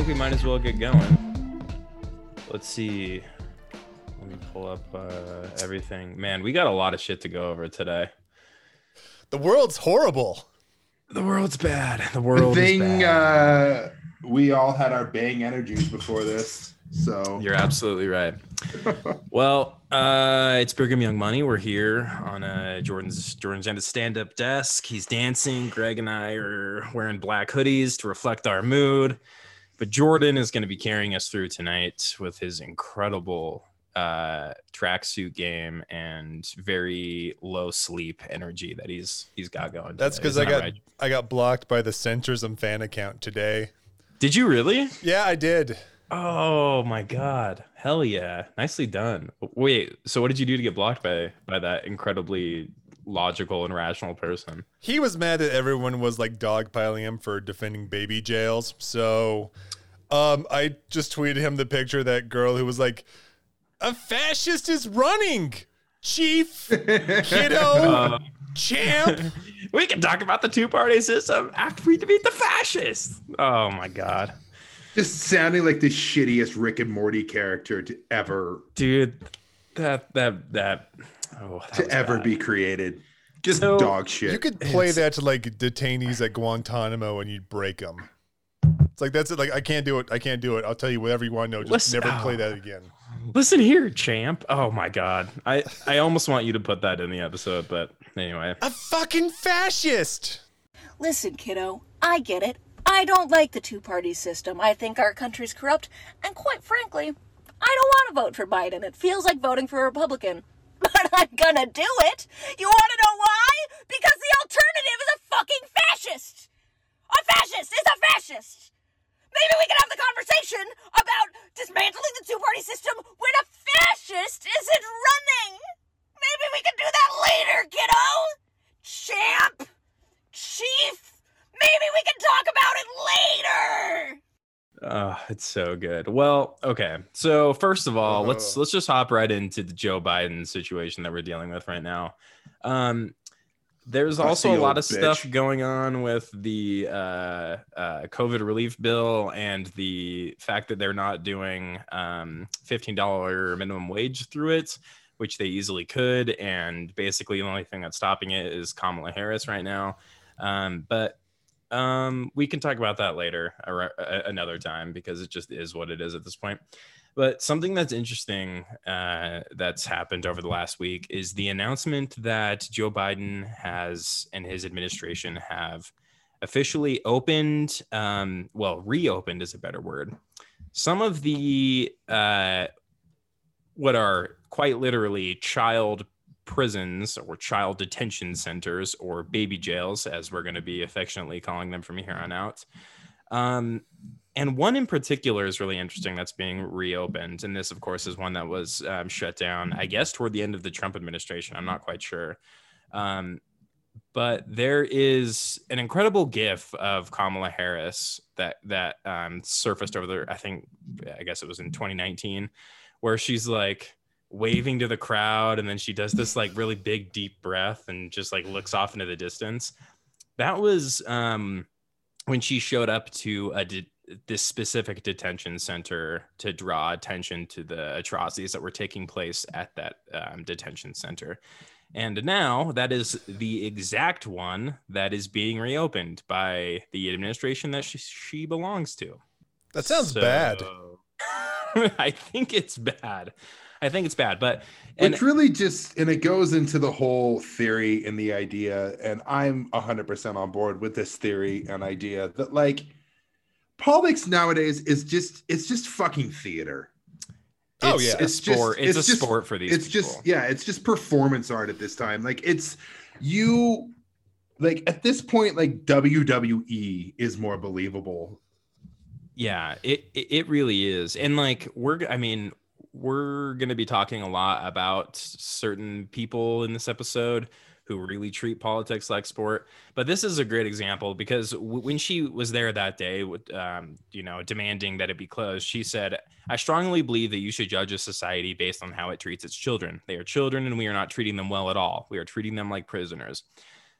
think we might as well get going. Let's see. Let me pull up uh, everything. Man, we got a lot of shit to go over today. The world's horrible. The world's bad. The The world thing, is bad. uh, we all had our bang energies before this, so You're absolutely right. well, uh, it's Brigham Young Money. We're here on uh, Jordan's Jordan's end stand-up desk. He's dancing. Greg and I are wearing black hoodies to reflect our mood. But Jordan is going to be carrying us through tonight with his incredible uh tracksuit game and very low sleep energy that he's he's got going. That's because I got right? I got blocked by the Centrism fan account today. Did you really? Yeah, I did. Oh my god. Hell yeah. Nicely done. Wait, so what did you do to get blocked by by that incredibly logical and rational person? He was mad that everyone was like dogpiling him for defending baby jails. So um, I just tweeted him the picture of that girl who was like, "A fascist is running, chief, kiddo, Uh, champ." we can talk about the two-party system after we defeat the fascists. Oh my god. just sounding like the shittiest Rick and Morty character to ever Dude, that that that oh that to ever bad. be created. Just So, dog shit. You could play It's- that to like detainees at Guantanamo and you'd break them. It's like that's it. Like I can't do it. I can't do it. I'll tell you whatever you want to know. Just Listen- never play oh. that again. Listen here, champ. Oh my god. I I almost want you to put that in the episode, but anyway. A fucking fascist. Listen, kiddo, I get it. I don't like the two party system. I think our country's corrupt, and quite frankly, I don't want to vote for Biden. It feels like voting for a Republican. But I'm gonna do it! You wanna know why? Because the alternative is a fucking fascist! A fascist is a fascist! Maybe we can have the conversation about dismantling the two party system when a fascist isn't running! Maybe we can do that later, kiddo! Champ! Chief, maybe we can talk about it later. Oh, it's so good. Well, okay. So first of all, let's let's just hop right into the Joe Biden situation that we're dealing with right now. Um, there's also a lot of stuff going on with the uh, uh, COVID relief bill and the fact that they're not doing um, $15 minimum wage through it, which they easily could. And basically, the only thing that's stopping it is Kamala Harris right now. Um, but um, we can talk about that later, ar- a- another time, because it just is what it is at this point. But something that's interesting uh, that's happened over the last week is the announcement that Joe Biden has and his administration have officially opened, um, well, reopened is a better word, some of the uh, what are quite literally child prisons or child detention centers or baby jails, as we're going to be affectionately calling them from here on out. Um, and one in particular is really interesting that's being reopened. And this, of course, is one that was um, shut down, I guess, toward the end of the Trump administration. I'm not quite sure. Um, but there is an incredible gif of Kamala Harris that that um, surfaced over there. I think, I guess it was in 2019, where she's like waving to the crowd, and then she does this like really big deep breath and just like looks off into the distance. That was um, when she showed up to a this specific detention center to draw attention to the atrocities that were taking place at that um, detention center. And now that is the exact one that is being reopened by the administration that she, she belongs to. That sounds So- bad. I think it's bad. I think it's bad, but and Which really just and it goes into the whole theory and the idea, and I'm 100% on board with this theory and idea that like politics nowadays is just it's just fucking theater. Oh, it's yeah. a It's just- sport. It's, it's a just- sport for these. it's people. just yeah, it's just performance art at this time. Like it's you like at this point, like WWE is more believable. Yeah, it it it really is. And like we're I mean, we're going to be talking a lot about certain people in this episode who really treat politics like sport. But this is a great example because w- when she was there that day, with, um, you know, demanding that it be closed, she said, "I strongly believe that you should judge a society based on how it treats its children. They are children, and we are not treating them well at all. We are treating them like prisoners."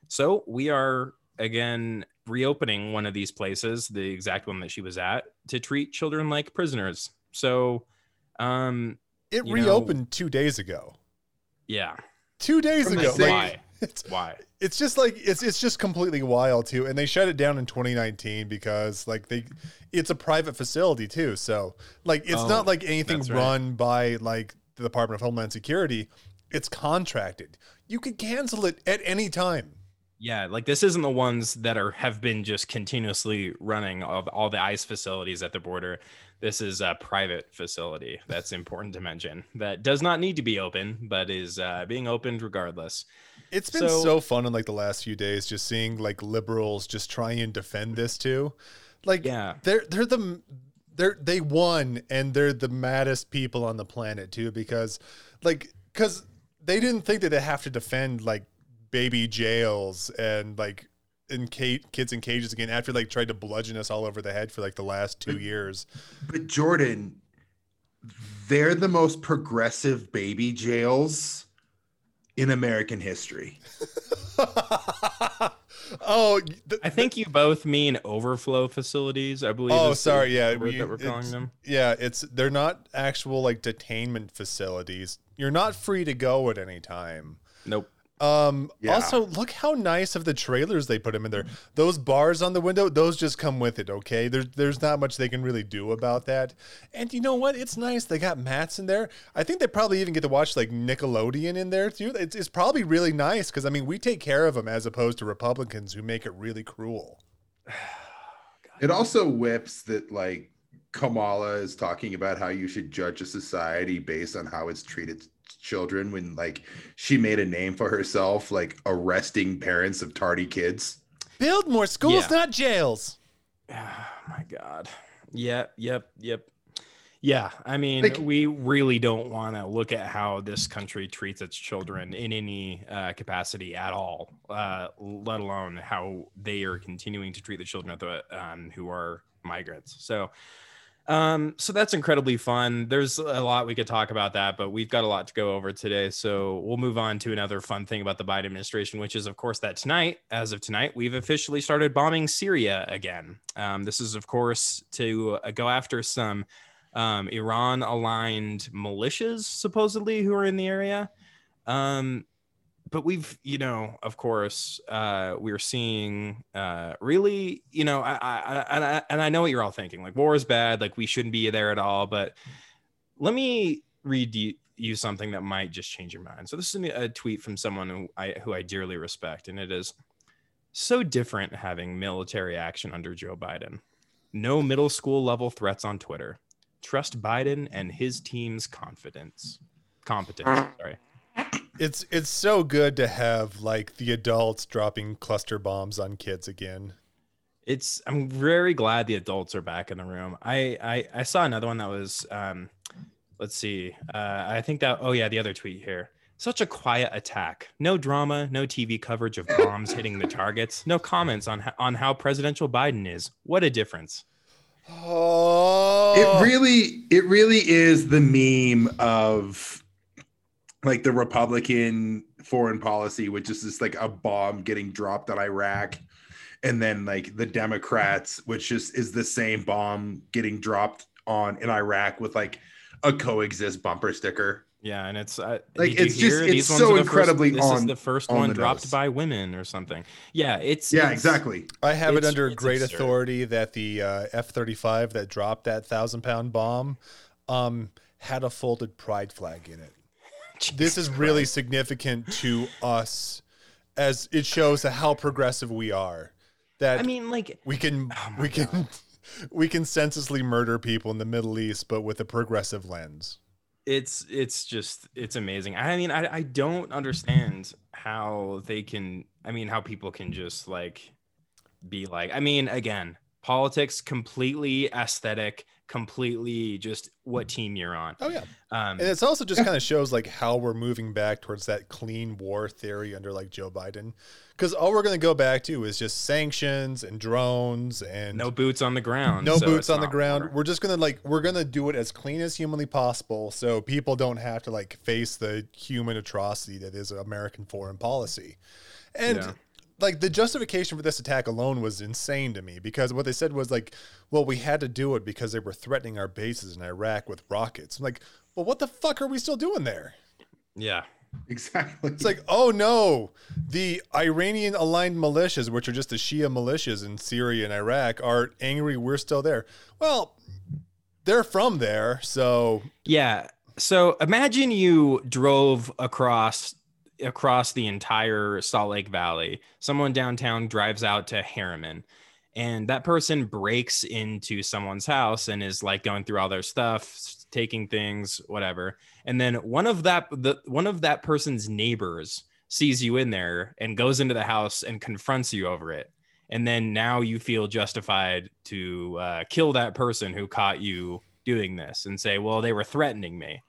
So we are again reopening one of these places, the exact one that she was at, to treat children like prisoners. So, um, It You know- reopened two days ago. yeah, Two days From the ago. same- Like, why? it's, Why? it's just like it's it's just completely wild too. And they shut it down in 2019 because like they it's a private facility too. So like it's Oh, not like anything right. run by like the Department of Homeland Security. It's contracted. You could cancel it at any time. Yeah, like this isn't the ones that are have been just continuously running of all the ICE facilities at the border. This is a private facility. That's important to mention. That does not need to be open, but is uh, being opened regardless. It's been so, So- fun in like the last few days just seeing like liberals just try and defend this too. Like Yeah. they're they're the they're they won and they're the maddest people on the planet too because like cuz they didn't think that they have to defend like baby jails and like in ca- kids in cages again after like tried to bludgeon us all over the head for like the last 2 years. But Jordan, they're the most progressive baby jails in American history. oh, th- I think you both mean overflow facilities. I believe. Oh, is the sorry. Yeah, word we, that we're calling them. Yeah, it's they're not actual like detainment facilities. You're not free to go at any time. Nope. Um. Yeah. Also, look how nice of the trailers they put them in there. Those bars on the window, those just come with it. Okay, there's there's not much they can really do about that. And you know what? It's nice. They got mats in there. I think they probably even get to watch like Nickelodeon in there too. It's, it's probably really nice because I mean we take care of them as opposed to Republicans who make it really cruel. It also whips that like Kamala is talking about how you should judge a society based on how it's treated children when like she made a name for herself like arresting parents of tardy kids. Build more schools, Yeah. not jails. Oh my god. Yep, yep, yep. Yeah, I mean, Like- we really don't want to look at how this country treats its children in any uh, capacity at all, uh, let alone how they are continuing to treat the children of the um, who are migrants. So, um, so that's incredibly fun. There's a lot we could talk about that, but we've got a lot to go over today. So we'll move on to another fun thing about the Biden administration, which is, of course, that tonight, as of tonight, we've officially started bombing Syria again. Um, this is, of course, to uh, go after some um, Iran aligned militias, supposedly, who are in the area. Um, but we've, you know, of course, uh, we're seeing uh, really, you know, I, I, and I, and I know what you're all thinking. Like, war is bad. Like, we shouldn't be there at all. But let me read you, you something that might just change your mind. So this is a tweet from someone who I, who I dearly respect, and it is so different having military action under Joe Biden. No middle school level threats on Twitter. Trust Biden and his team's confidence. Competence. Sorry. It's it's so good to have like the adults dropping cluster bombs on kids again. It's. I'm very glad the adults are back in the room. I I, I saw another one that was. Um, let's see. Uh, I think that. Oh yeah, the other tweet here. Such a quiet attack. No drama. No TV coverage of bombs hitting the targets. No comments on on how presidential Biden is. What a difference. Oh, It really it really is the meme of like the Republican foreign policy, which is just like a bomb getting dropped on Iraq. And then like the Democrats, which just is the same bomb getting dropped on in Iraq with like a coexist bumper sticker. Yeah, and it's uh, Like, it's just- hear? it's ones so are the first- incredibly this is the first on one the dropped nose. by women or something. Yeah, it's Yeah, it's- exactly. I have it under great absurd. authority that the uh, F thirty five that dropped that thousand pound bomb um, had a folded pride flag in it. This is really significant to us, as it shows how progressive we are. That I mean, like we can Oh my we can we can senselessly murder people in the Middle East, but with a progressive lens. it's it's just it's amazing i mean I, I don't understand how they can i mean how people can just like be like i mean again politics completely aesthetic completely just what team you're on Oh yeah, um and it's also just kind of shows like how we're moving back towards that clean war theory under like Joe Biden, because all we're going to go back to is just sanctions and drones and no boots on the ground no so boots on the ground. We're just gonna like we're gonna do it as clean as humanly possible, so people don't have to like face the human atrocity that is American foreign policy. And Yeah. Like the justification for this attack alone was insane to me because what they said was like, well, we had to do it because they were threatening our bases in Iraq with rockets. I'm like, well, what the fuck are we still doing there? Yeah. Exactly. It's like, oh no, the Iranian aligned militias, which are just the Shia militias in Syria and Iraq, are angry we're still there. Well, they're from there, so Yeah. So imagine you drove across across the entire Salt Lake Valley. Someone downtown drives out to Herriman and that person breaks into someone's house and is like going through all their stuff, taking things, whatever. And then one of that the one of that person's neighbors sees you in there and goes into the house and confronts you over it. And then now you feel justified to uh, kill that person who caught you doing this and say, "Well, they were threatening me."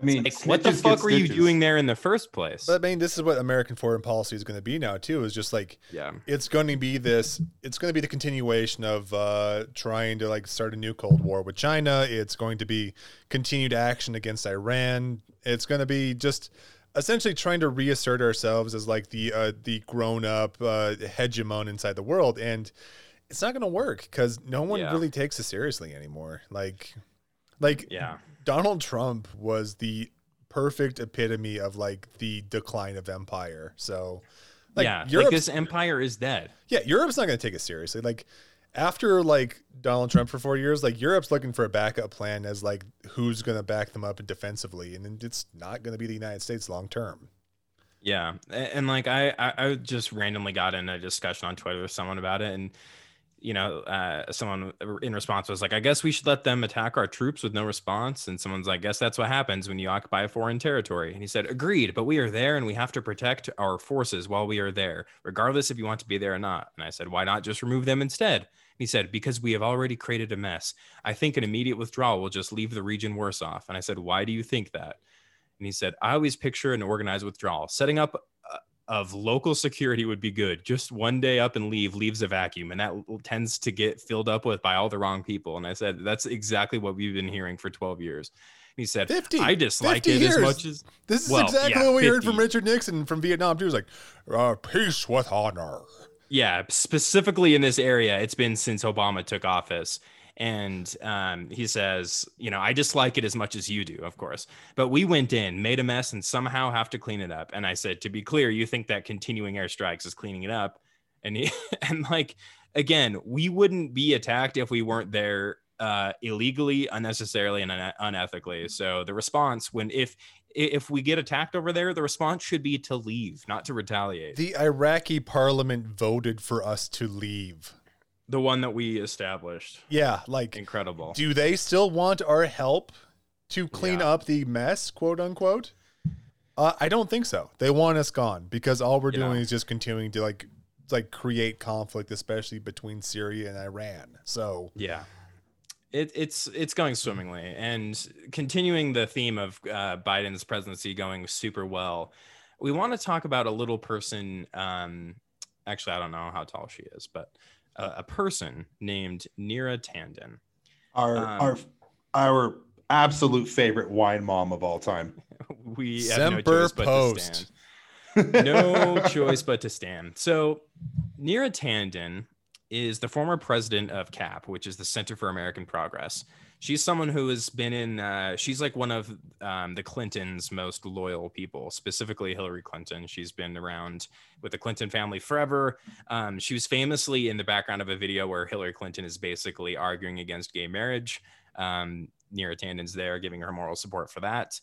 I mean, Like, what the fuck were you doing there in the first place? but I mean, this is what American foreign policy is going to be now too. Is just like yeah, it's going to be this. It's going to be the continuation of uh, trying to like start a new Cold War with China. It's going to be continued action against Iran. It's going to be just essentially trying to reassert ourselves as like the uh, the grown up uh, hegemon inside the world, and it's not going to work because no one Yeah. really takes it seriously anymore. Like, like yeah, Donald Trump was the perfect epitome of like the decline of empire. So, like, yeah. Like Europe's- this empire is dead. yeah, Europe's not going to take it seriously. Like after like Donald Trump for four years, like Europe's looking for a backup plan as like who's going to back them up defensively, and then it's not going to be the United States long term. Yeah, A- and like I, I, I just randomly got in a discussion on Twitter with someone about it, and you know, uh, someone in response was like, "I guess we should let them attack our troops with no response." And someone's like, "Guess that's what happens when you occupy a foreign territory." And he said, "Agreed, but we are there, and we have to protect our forces while we are there, regardless if you want to be there or not." And I said, "Why not just remove them instead?" And he said, "Because we have already created a mess. I think an immediate withdrawal will just leave the region worse off." And I said, "Why do you think that?" And he said, I always picture an organized withdrawal. Setting up of local security would be good. Just one day up and leave leaves a vacuum, and that tends to get filled up with by all the wrong people. And I said, that's exactly what we've been hearing for 12 years. And he said, 50, I dislike 50 it years. as much as This is Well, exactly yeah, what we heard from Richard Nixon from Vietnam too. was like, uh, "Peace with honor." yeah, specifically in this area, it's been since Obama took office. And um, he says, you know, I dislike it as much as you do, of course. But we went in, made a mess, and somehow have to clean it up. And I said, to be clear, you think that continuing airstrikes is cleaning it up? And he, and like again, we wouldn't be attacked if we weren't there uh, illegally, unnecessarily, and un- unethically. So the response, when if if we get attacked over there, the response should be to leave, not to retaliate. The Iraqi parliament voted for us to leave. The one that we established. Yeah, like Incredible. Do they still want our help to clean Yeah. up the mess, quote unquote? Uh, I don't think so. They want us gone because all we're Yeah. doing is just continuing to like like create conflict, especially between Syria and Iran. So Yeah. It, it's it's going swimmingly and continuing the theme of uh, Biden's presidency going super well. We want to talk about a little person. Um, actually, I don't know how tall she is, but uh, a person named Neera Tanden. Our Um, our our absolute favorite wine mom of all time. We have no Semper choice but to stand. no choice but to stand. So, Neera Tanden is the former president of CAP, which is the Center for American Progress. She's someone who has been in, uh, she's like one of um, the Clintons' most loyal people, specifically Hillary Clinton. She's been around with the Clinton family forever. Um, she was famously in the background of a video where Hillary Clinton is basically arguing against gay marriage. Um, Neera Tanden's there giving her moral support for that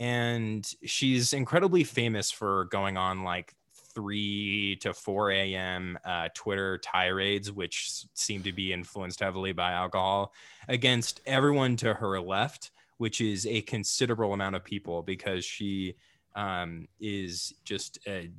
and she's incredibly famous for going on like 3 to 4 a.m. Uh, Twitter tirades, which seem to be influenced heavily by alcohol, against everyone to her left, which is a considerable amount of people because she um, is just a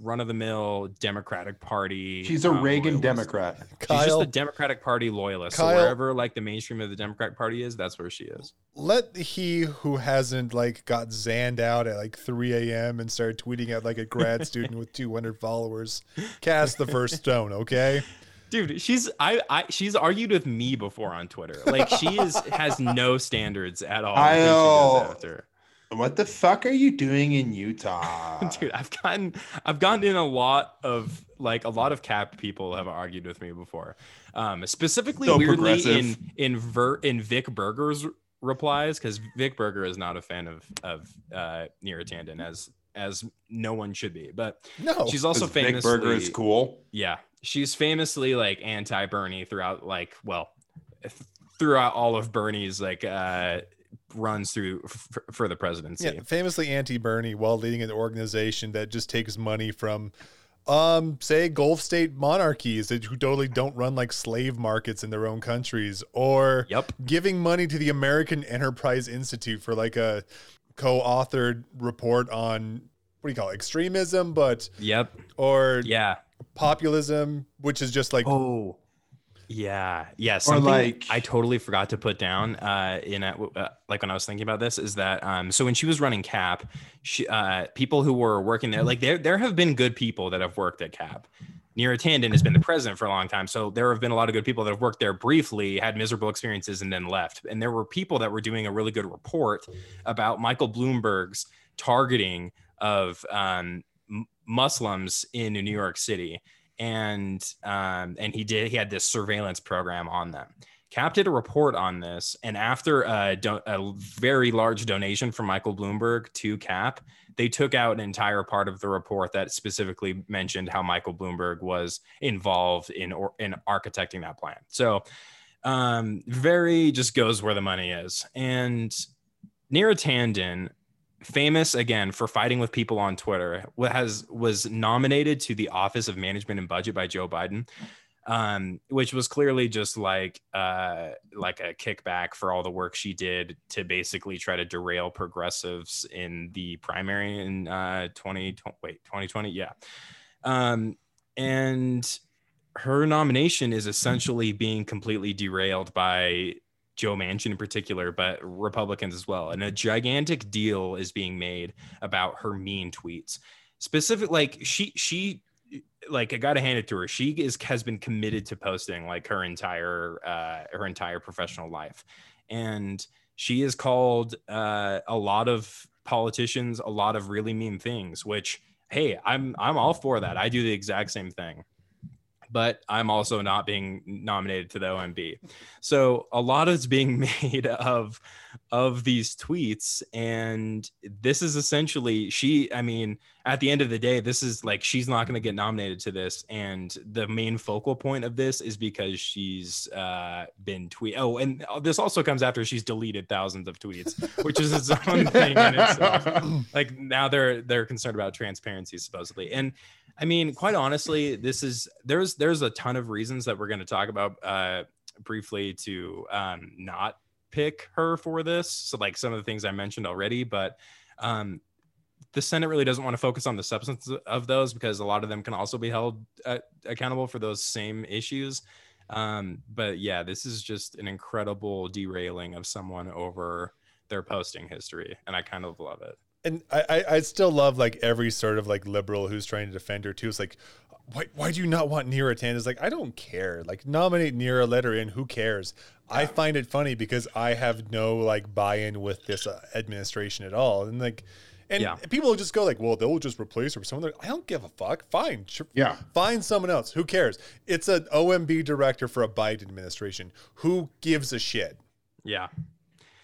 run of the mill Democratic Party. She's a um, Reagan loyalist. Democrat. She's just a Democratic Party loyalist. Kyle- so wherever like the mainstream of the Democratic Party is, that's where she is. let he who hasn't like got zanned out at like 3 a.m. and started tweeting at like a grad student with 200 followers cast the first stone, okay? dude she's I, I she's argued with me before on twitter like she is has no standards at all I who she goes know. What the fuck are you doing in Utah? Dude, I've gotten I've gotten in a lot of like a lot of cap people have argued with me before. Um, specifically So weirdly in in Ver, in Vic Berger's replies because Vic Berger is not a fan of of uh Neera Tanden as as no one should be, but No. she's also famously Berger is cool. yeah, she's famously like anti Bernie throughout like well th- throughout all of Bernie's like uh runs through f- for the presidency. Yeah, famously anti-Bernie while leading an organization that just takes money from um say Gulf state monarchies that who totally don't run like slave markets in their own countries or Yep. giving money to the American Enterprise Institute for like a co-authored report on what do you call it extremism but Yep. or Yeah. populism which is just like Oh, yeah, yeah. Something like- I totally forgot to put down uh, in a, uh, like when I was thinking about this is that um, so when she was running Cap, she, uh, people who were working there, like there there have been good people that have worked at Cap. Neera Tanden has been the president for a long time, so there have been a lot of good people that have worked there briefly, had miserable experiences, and then left. And there were people that were doing a really good report about Michael Bloomberg's targeting of um, Muslims in New York City and um, and he did he had this surveillance program on them. Cap did a report on this, and after a, a very large donation from Michael Bloomberg to Cap, they took out an entire part of the report that specifically mentioned how Michael Bloomberg was involved in or in architecting that plan. So, um, very just goes where the money is. And Neera Tanden, famous again for fighting with people on Twitter, has was nominated to the Office of Management and Budget by Joe Biden, um, which was clearly just like uh, like a kickback for all the work she did to basically try to derail progressives in the primary in uh, 20 wait 2020 yeah, um, and her nomination is essentially being completely derailed by Joe Manchin in particular, but Republicans as well. And a gigantic deal is being made about her mean tweets. Specific, like she she like I gotta hand it to her. She is has been committed to posting like her entire uh her entire professional life. And she has called uh a lot of politicians a lot of really mean things, which hey, I'm I'm all for that. I do the exact same thing but I'm also not being nominated to the OMB. So a lot is being made of of these tweets and this is essentially she I mean at the end of the day this is like she's not going to get nominated to this and the main focal point of this is because she's uh been tweet oh and this also comes after she's deleted thousands of tweets which is its own thing in itself like now they're they're concerned about transparency supposedly and i mean quite honestly this is there's there's a ton of reasons that we're going to talk about uh briefly to um not pick her for this. So like some of the things i mentioned already but um the senate really doesn't want to focus on the substance of those because a lot of them can also be held uh, accountable for those same issues. Um but yeah this is just an incredible derailing of someone over their posting history and i kind of love it and I, I I still love like every sort of like liberal who's trying to defend her too. It's like, why why do you not want Neera Tanden? It's like I don't care. Like nominate Neera, let her in. Who cares? I find it funny because I have no like buy-in with this uh, administration at all, and like. And Yeah. people will just go like, well, they'll just replace her with someone. I don't give a fuck. Fine, sure. Yeah. Find someone else. Who cares? It's an OMB director for a Biden administration. Who gives a shit? yeah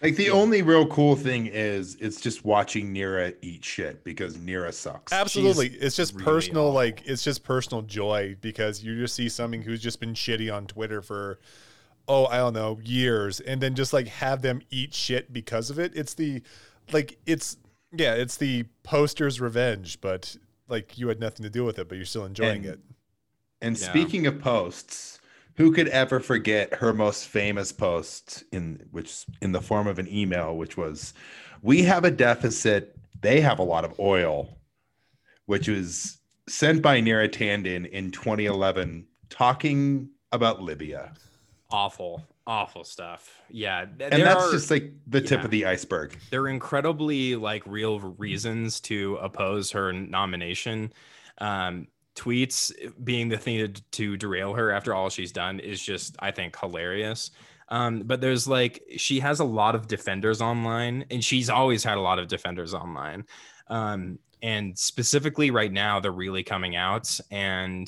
Like the only real cool thing is it's just watching Neera eat shit because Neera sucks. Absolutely. It's just really personal, awful. like it's just personal joy because you just see something who's just been shitty on Twitter for oh, I don't know, years, and then just like have them eat shit because of it. It's the like it's yeah, it's the poster's revenge, but like you had nothing to do with it, but you're still enjoying And- it. And Yeah. speaking of posts, who could ever forget her most famous post in which in the form of an email, which was, "We have a deficit. They have a lot of oil," which was sent by Neera Tanden in 2011, talking about Libya, awful awful stuff yeah th- and that's are, just like the tip yeah. of the iceberg. there are incredibly like real reasons to oppose her nomination um tweets being the thing to, to derail her after all she's done is just i think hilarious Um, but there's like she has a lot of defenders online, and she's always had a lot of defenders online. Um, and specifically right now, they're really coming out, and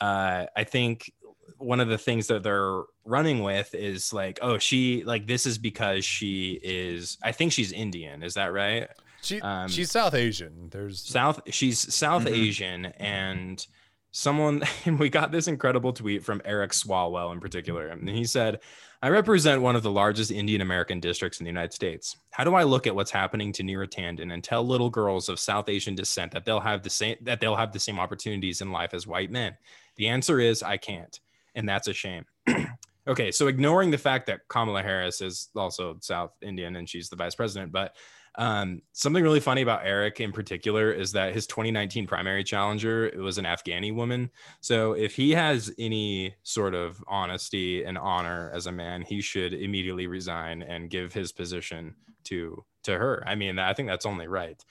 uh, I think one of the things that they're running with is like, oh, she like this is because she is. I think she's Indian. Is that right? She Um, she's South Asian. There's South. She's South Mhm. Asian, and someone. And we got this incredible tweet from Eric Swalwell in particular, and he said, "I represent one of the largest Indian American districts in the United States. How do I look at what's happening to Neera Tandon and tell little girls of South Asian descent that they'll have the same that they'll have the same opportunities in life as white men? The answer is I can't, and that's a shame." okay, so ignoring the fact that Kamala Harris is also South Indian and she's the vice president, but um, something really funny about Eric in particular is that his 2019 primary challenger was an Afghani woman. So if he has any sort of honesty and honor as a man, he should immediately resign and give his position to to her. I mean, I think that's only right.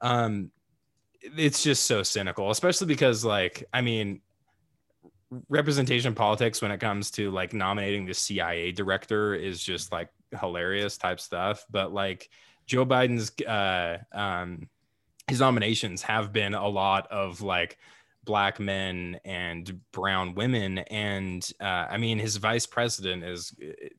Um, it's just so cynical, especially because, like, I mean, representation politics when it comes to like nominating the CIA director is just like hilarious type stuff. But like Joe Biden's uh um his nominations have been a lot of like black men and brown women. And uh, i mean his vice president is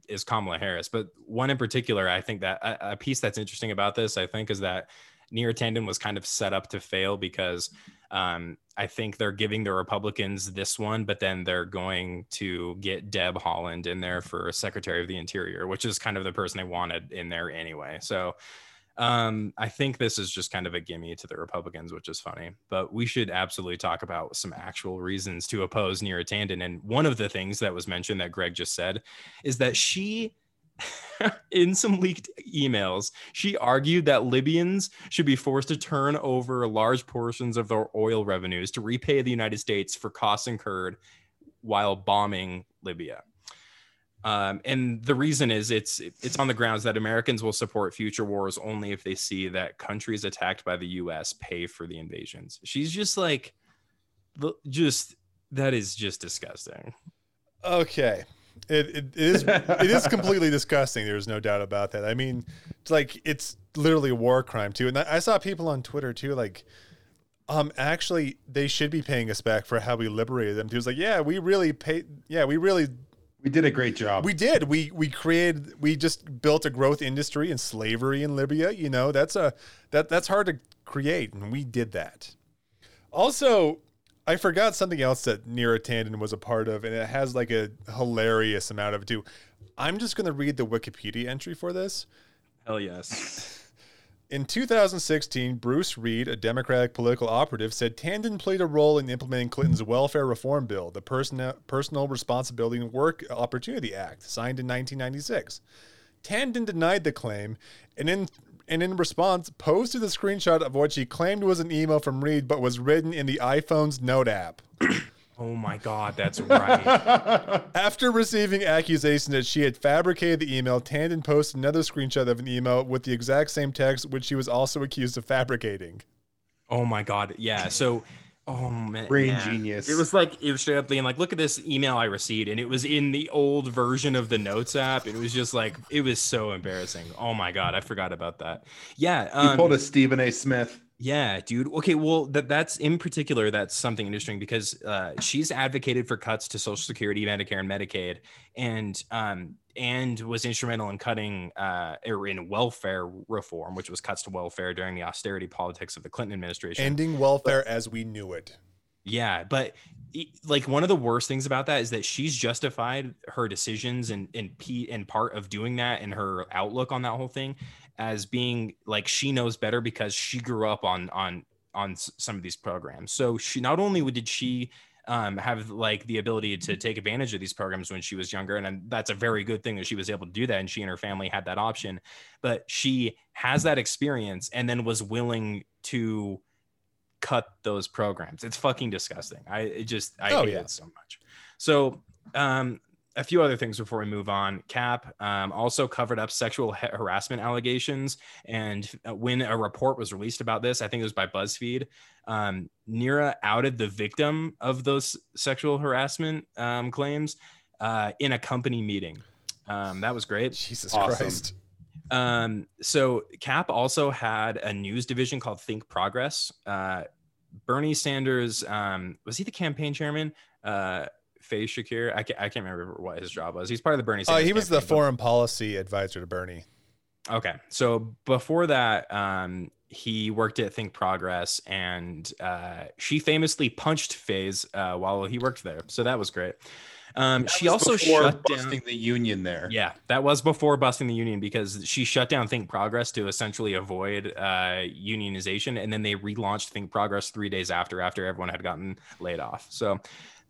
is kamala harris. But one in particular i think that a, a piece that's interesting about this i think is that Neera Tandon was kind of set up to fail because um, I think they're giving the Republicans this one, but then they're going to get Deb Haaland in there for Secretary of the Interior, which is kind of the person they wanted in there anyway. So um, I think this is just kind of a gimme to the Republicans, which is funny. But we should absolutely talk about some actual reasons to oppose Neera Tandon. And one of the things that was mentioned that Greg just said is that she in some leaked emails, she argued that Libyans should be forced to turn over large portions of their oil revenues to repay the United States for costs incurred while bombing Libya. Um, and the reason is it's it's on the grounds that Americans will support future wars only if they see that countries attacked by the U.S. pay for the invasions. She's just like, just that is just disgusting. Okay. It, it is it is completely disgusting. There's no doubt about that. I mean, it's like it's literally a war crime too. And I saw people on Twitter too, like, um, actually they should be paying us back for how we liberated them. He was like, yeah, we really paid. Yeah, we really We did a great job. we did. We we created. We just built a growth industry in slavery in Libya. You know, that's a that that's hard to create, and we did that. Also, I forgot something else that Neera Tanden was a part of, and it has like a hilarious amount of it too. I'm just going to read the Wikipedia entry for this. Hell yes. In 2016, Bruce Reed, a Democratic political operative, said Tanden played a role in implementing Clinton's welfare reform bill, the Person- Personal Responsibility and Work Opportunity Act, signed in 1996. Tandon denied the claim and in and in response posted a screenshot of what she claimed was an email from Reed but was written in the iPhone's note app. Oh my God, that's right. After receiving accusations that she had fabricated the email, Tanden posted another screenshot of an email with the exact same text, which she was also accused of fabricating. Oh my god, yeah. So, oh man, Brain yeah. genius. It was like it was straight up being like, look at this email I received, and it was in the old version of the Notes app. It was just like it was so embarrassing. Oh my god, I forgot about that. Yeah, you um, pulled a Stephen A. Smith. yeah, dude. Okay, well, that that's in particular that's something interesting because uh, she's advocated for cuts to Social Security, Medicare, and Medicaid, and um, and was instrumental in cutting uh, or in welfare reform, which was cuts to welfare during the austerity politics of the Clinton administration. Ending welfare as we knew it. Yeah, but like one of the worst things about that is that she's justified her decisions and and p and part of doing that and her outlook on that whole thing as being like she knows better because she grew up on on on some of these programs. So she not only did she um, have like the ability to take advantage of these programs when she was younger, and then that's a very good thing that she was able to do that, and she and her family had that option. But she has that experience and then was willing to cut those programs. It's fucking disgusting. I it just I Oh, hate yeah. it so much. So um a few other things before we move on. Cap um, also covered up sexual ha- harassment allegations, and uh, when a report was released about this, I think it was by BuzzFeed. Um, Neera outed the victim of those sexual harassment um, claims uh, in a company meeting. Um, that was great. Jesus Awesome. Christ. Um, so Cap also had a news division called Think Progress. Uh, Bernie Sanders, um, was he the campaign chairman? Uh, Faiz Shakir, I can't, I can't remember what his job was. He's part of the Bernie Oh, Sanders. he was the campaign, but- foreign policy advisor to Bernie. Okay. So before that, um, he worked at Think Progress and uh, she famously punched Faiz uh, while he worked there. So that was great. Um, That she was also shut busting down. the union there. Yeah, that was before busting the union because she shut down Think Progress to essentially avoid uh, unionization, and then they relaunched Think Progress three days after, after everyone had gotten laid off. So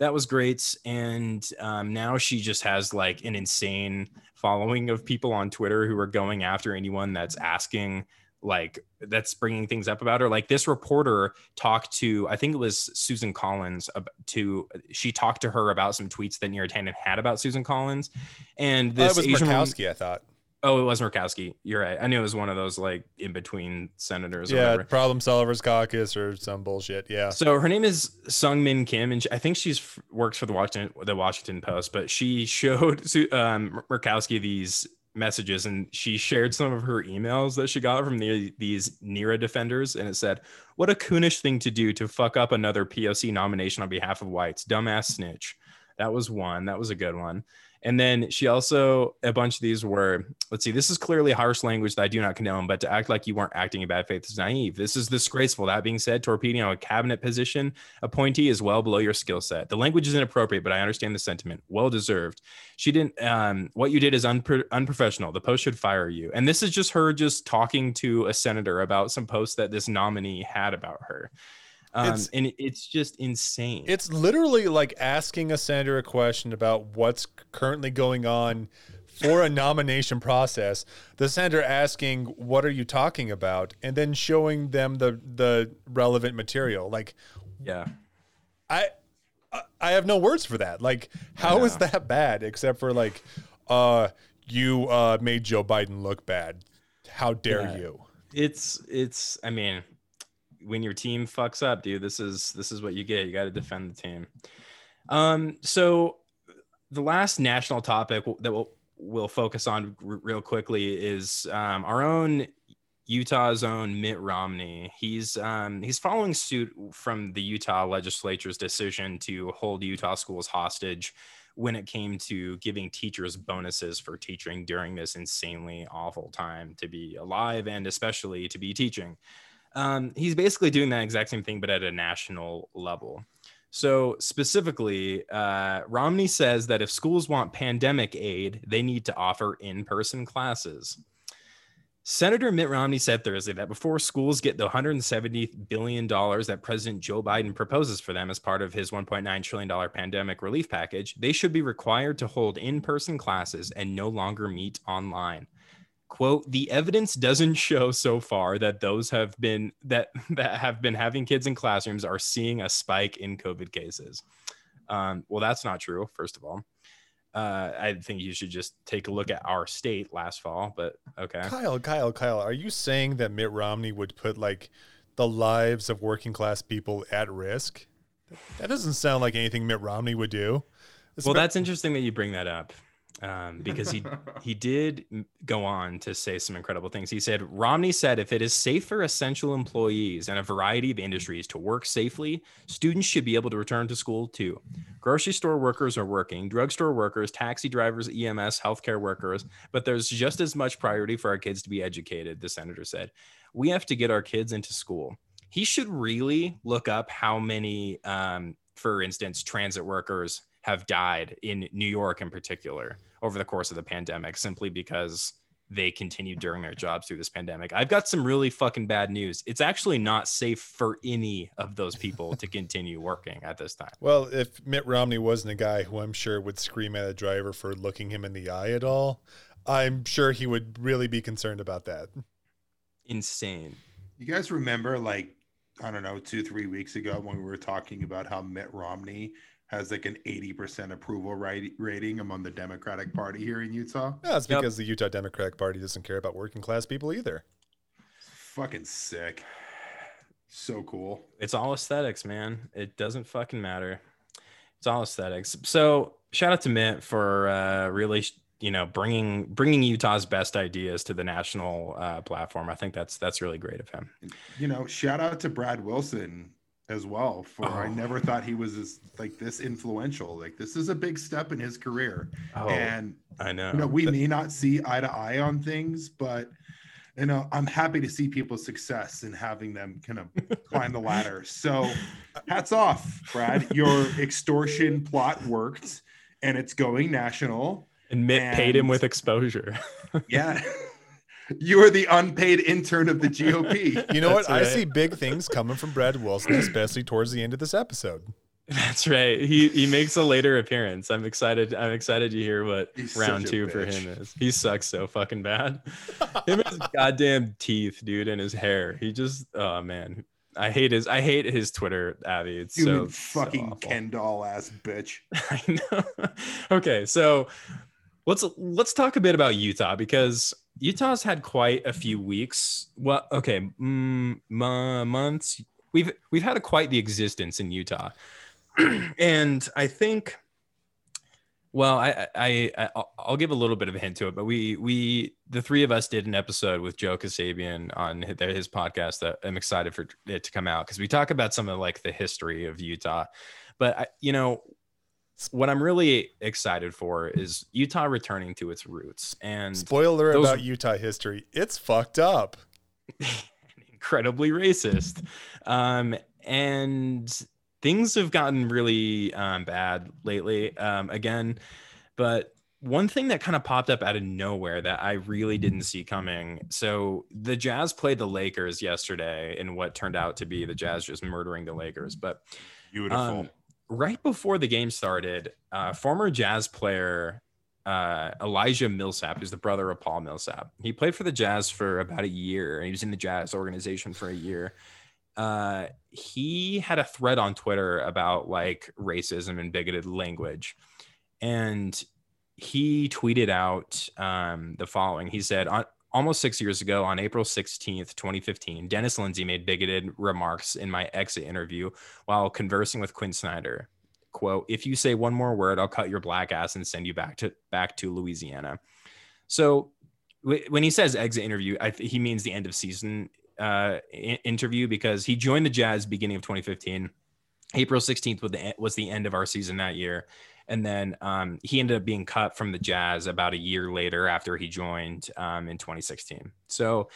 that was great, and um, now she just has like an insane following of people on Twitter who are going after anyone that's asking like that's bringing things up about her like this reporter talked to i think it was susan collins to she talked to her about some tweets that Neera Tanden had about susan collins and Oh, this was asian woman- I thought. Oh it was murkowski you're right i knew it was one of those like in between senators or Yeah, whatever Problem Solvers Caucus or some bullshit. Yeah. so her name is Seung Min Kim, and she, I think she's works for the Washington the Washington Post. But she showed um, Murkowski these messages, and she shared some of her emails that she got from the, these Neera defenders, and it said, "What a coonish thing to do to fuck up another POC nomination on behalf of whites, dumbass snitch." That was one. That was a good one. And then she also a bunch of these were let's see, this is clearly harsh language that I do not condone, but to act like you weren't acting in bad faith is naive. This is disgraceful. That being said, torpedoing a cabinet position appointee is well below your skill set. The language is inappropriate, but I understand the sentiment. Well deserved. She didn't. Um, what you did is unpro- unprofessional. The post should fire you. And this is just her just talking to a senator about some posts that this nominee had about her. Um, It's- and it's just insane. It's literally like asking a senator a question about what's currently going on for a nomination process. The senator asking, "What are you talking about?" and then showing them the the relevant material. Like yeah. I I- have no words for that. Like how is Yeah. that bad except for like uh you uh made Joe Biden look bad. How dare Yeah. you? it's it's i mean when your team fucks up dude this is this is what you get you got to defend the team um so the last national topic that we'll we'll focus on r- real quickly is um, our own Utah's own Mitt Romney. He's um, he's following suit from the Utah legislature's decision to hold Utah schools hostage when it came to giving teachers bonuses for teaching during this insanely awful time to be alive and especially to be teaching. Um, he's basically doing that exact same thing, but at a national level. So, specifically, uh, Romney says that if schools want pandemic aid, they need to offer in person classes. Senator Mitt Romney said Thursday that before schools get the $170 billion that President Joe Biden proposes for them as part of his $1.9 trillion pandemic relief package, they should be required to hold in person classes and no longer meet online. Quote, the evidence doesn't show so far that those have been that that have been having kids in classrooms are seeing a spike in COVID cases. Um, well, that's not true, first of all. Uh, I think you should just take a look at our state last fall, but okay. Kyle, Kyle, Kyle, are you saying that Mitt Romney would put like the lives of working class people at risk? That doesn't sound like anything Mitt Romney would do. Well, that's interesting that you bring that up um, because he he did go on to say some incredible things. He said Romney said if it is safe for essential employees and a variety of industries to work safely, students should be able to return to school too. Grocery store workers are working, drugstore workers, taxi drivers, EMS, healthcare workers, but there's just as much priority for our kids to be educated. The senator said, "We have to get our kids into school." He should really look up how many, um, for instance, transit workers have died in New York in particular over the course of the pandemic simply because they continued during their jobs through this pandemic. I've got some really fucking bad news. It's actually not safe for any of those people to continue working at this time. Well, if Mitt Romney wasn't a guy who I'm sure would scream at a driver for looking him in the eye at all, I'm sure he would really be concerned about that. Insane. You guys remember, like, I don't know, two, three weeks ago when we were talking about how Mitt Romney has like an 80% approval rate, rating among the Democratic Party here in Utah? Yeah, it's Yep. because the Utah Democratic Party doesn't care about working class people either. Fucking sick. So cool. It's all aesthetics, man. It doesn't fucking matter. It's all aesthetics. So shout out to Mitt for uh, really you know bringing bringing Utah's best ideas to the national uh, platform. I think that's that's really great of him. You know, shout out to Brad Wilson as well for I Oh. never thought he was as, like this influential. Like this is a big step in his career. Oh, And I know. you know, we may not see eye to eye on things, but you know, I'm happy to see people's success and having them kind of climb the ladder. So hats off, Brad. Your extortion plot worked and it's going national. and Mitt paid him with exposure. Yeah. You are the unpaid intern of the GOP. You know what? That's I see big things coming from Brad Wilson, especially towards the end of this episode. That's right. He he makes a later appearance. I'm excited. I'm excited to hear what He's round such a two for him is. He sucks so fucking bad. Him and his goddamn teeth, dude, and his hair. He just oh man. I hate his I hate his Twitter, Abby. It's Human so fucking so. Ken doll ass bitch. I know. okay, so let's let's talk a bit about Utah because Utah's had quite a few weeks. Well, okay, mm, months. We've we've had a quite the existence in Utah, and I think. Well, I, I, I, I'll- give a little bit of a hint to it, but we, we, the three of us did an episode with Joe Kasabian on his, his podcast that I'm excited for it to come out because we talk about some of like the history of Utah. But I, you know, what I'm really excited for is Utah returning to its roots and Spoiler those- about Utah history. It's fucked up. incredibly racist. Um, and things have gotten really um, bad lately um, again. But one thing that kind of popped up out of nowhere that I really didn't see coming. So the Jazz played the Lakers yesterday in what turned out to be the Jazz just murdering the Lakers. But Beautiful. Um, right before the game started, uh, former Jazz player uh, Elijah Millsap, who's the brother of Paul Millsap, he played for the Jazz for about a year. He was in the Jazz organization for a year. Uh, he had a thread on Twitter about like racism and bigoted language, and he tweeted out um, the following. He said, almost six years ago, on April 16th, 2015, Dennis Lindsey made bigoted remarks in my exit interview while conversing with Quin Snyder. Quote, if you say one more word, I'll cut your black ass and send you back to back to Louisiana. So wh- when he says exit interview, th- he means the end of season uh, interview because he joined the Jazz beginning of 2015. April 16th was the, was the end of our season that year. And then um, he ended up being cut from the Jazz about a year later after he joined um, in 2016. So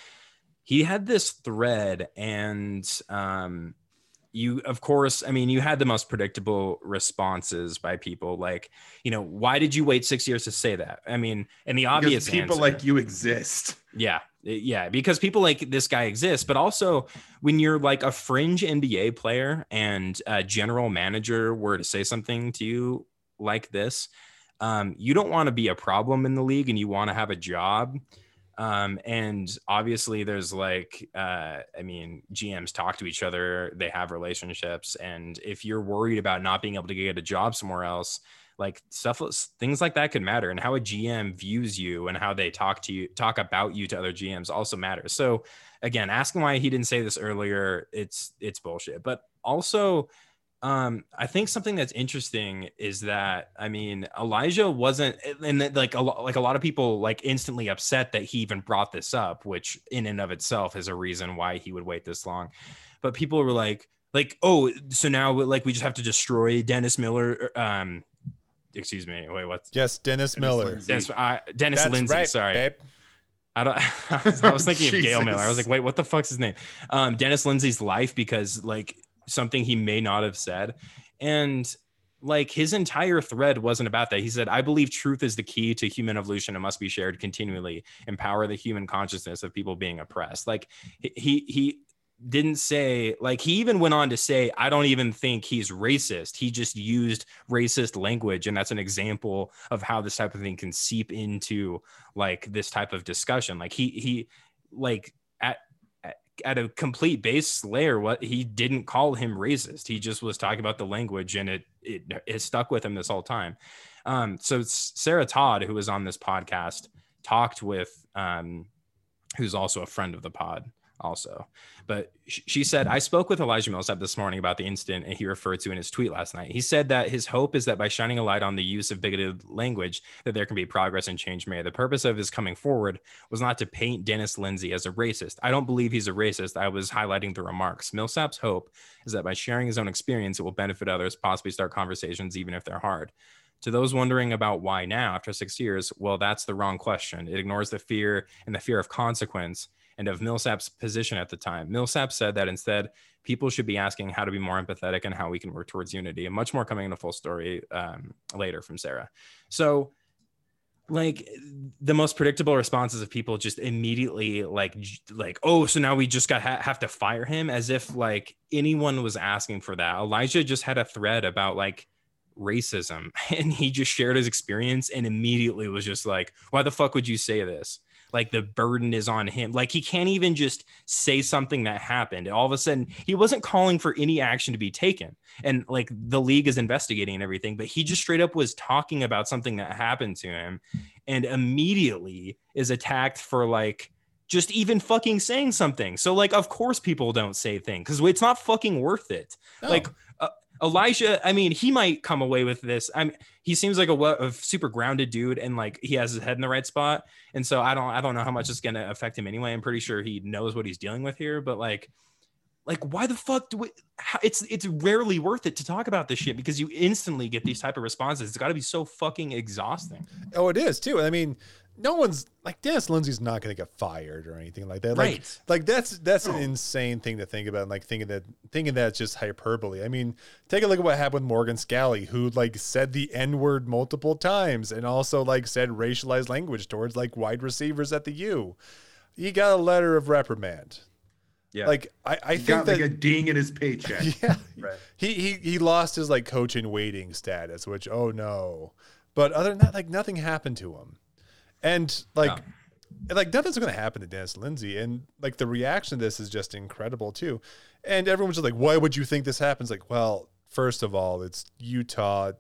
he had this thread, and um, you, of course, I mean, you had the most predictable responses by people like, you know, why did you wait six years to say that? I mean, and the because obvious people answer- like you exist. yeah, yeah, because people like this guy exists, but also when you're like a fringe NBA player and a general manager were to say something to you like this, um, you don't want to be a problem in the league and you want to have a job. Um, and obviously, there's like, uh, I mean, GMs talk to each other, they have relationships, and if you're worried about not being able to get a job somewhere else, like stuff things like that could matter and how a gm views you and how they talk to you talk about you to other gms also matters so again asking why he didn't say this earlier it's it's bullshit but also um i think something that's interesting is that i mean elijah wasn't and like a lot like a lot of people like instantly upset that he even brought this up which in and of itself is a reason why he would wait this long but people were like like oh so now like we just have to destroy dennis miller um excuse me. Wait, what's Yes, Dennis Dennis Miller. Lindsey. Dennis? Uh, Dennis That's Lindsey. right, sorry, babe. I don't. I was, I was thinking of Gail Miller. I was like, wait, what the fuck's his name? Um, Dennis Lindsey's life because like something he may not have said, and like his entire thread wasn't about that. He said, "I believe truth is the key to human evolution and must be shared continually. Empower the human consciousness of people being oppressed." Like he he. didn't say like he even went on to say i don't even think he's racist he just used racist language and that's an example of how this type of thing can seep into like this type of discussion like he he like at a complete base layer what he didn't call him racist. He just was talking about the language and it it, it stuck with him this whole time. Um so sarah todd who was on this podcast talked with um who's also a friend of the pod also. But she said, I spoke with Elijah Millsap this morning about the incident and he referred to in his tweet last night. He said that his hope is that by shining a light on the use of bigoted language, that there can be progress and change made. The purpose of his coming forward was not to paint Dennis Lindsey as a racist. I don't believe he's a racist. I was highlighting the remarks. Millsap's hope is that by sharing his own experience, it will benefit others, possibly start conversations, even if they're hard. To those wondering about why now after six years, well, that's the wrong question. It ignores the fear and the fear of consequence and of Millsap's position at the time. Millsap said that instead, people should be asking how to be more empathetic and how we can work towards unity. And much more coming in a full story um, later from Sarah. So, like the most predictable responses of people just immediately like like oh so now we just got ha- have to fire him as if like anyone was asking for that elijah just had a thread about like racism and he just shared his experience and immediately was just like why the fuck would you say this like the burden is on him. Like he can't even just say something that happened. All of a sudden, he wasn't calling for any action to be taken. And like the league is investigating everything, but he just straight up was talking about something that happened to him and immediately is attacked for like just even fucking saying something. So like of course people don't say things cuz it's not fucking worth it. No. Like Elijah, I mean, he might come away with this. I mean, he seems like a, a, super grounded dude, and like he has his head in the right spot. And so I don't, I don't know how much it's gonna affect him anyway. I'm pretty sure he knows what he's dealing with here, but like, like why the fuck do we? How, it's it's rarely worth it to talk about this shit because you instantly get these type of responses. It's got to be so fucking exhausting. Oh, it is too. I mean, no one's like Dennis Lindsey's not going to get fired or anything like that. Like, right. like that's that's an insane thing to think about. And like thinking that thinking that's just hyperbole. I mean, take a look at what happened with Morgan Scalley, who like said the N word multiple times and also like said racialized language towards like wide receivers at the U. He got a letter of reprimand. Yeah. Like I, I he think got that, like a ding in his paycheck. Yeah. Right. He he he lost his like coach in waiting status, which oh no. But other than that, like nothing happened to him. And like yeah. like nothing's gonna happen to Dennis Lindsey. And like the reaction to this is just incredible too. And everyone's just like, why would you think this happens? Like, well, first of all, it's Utah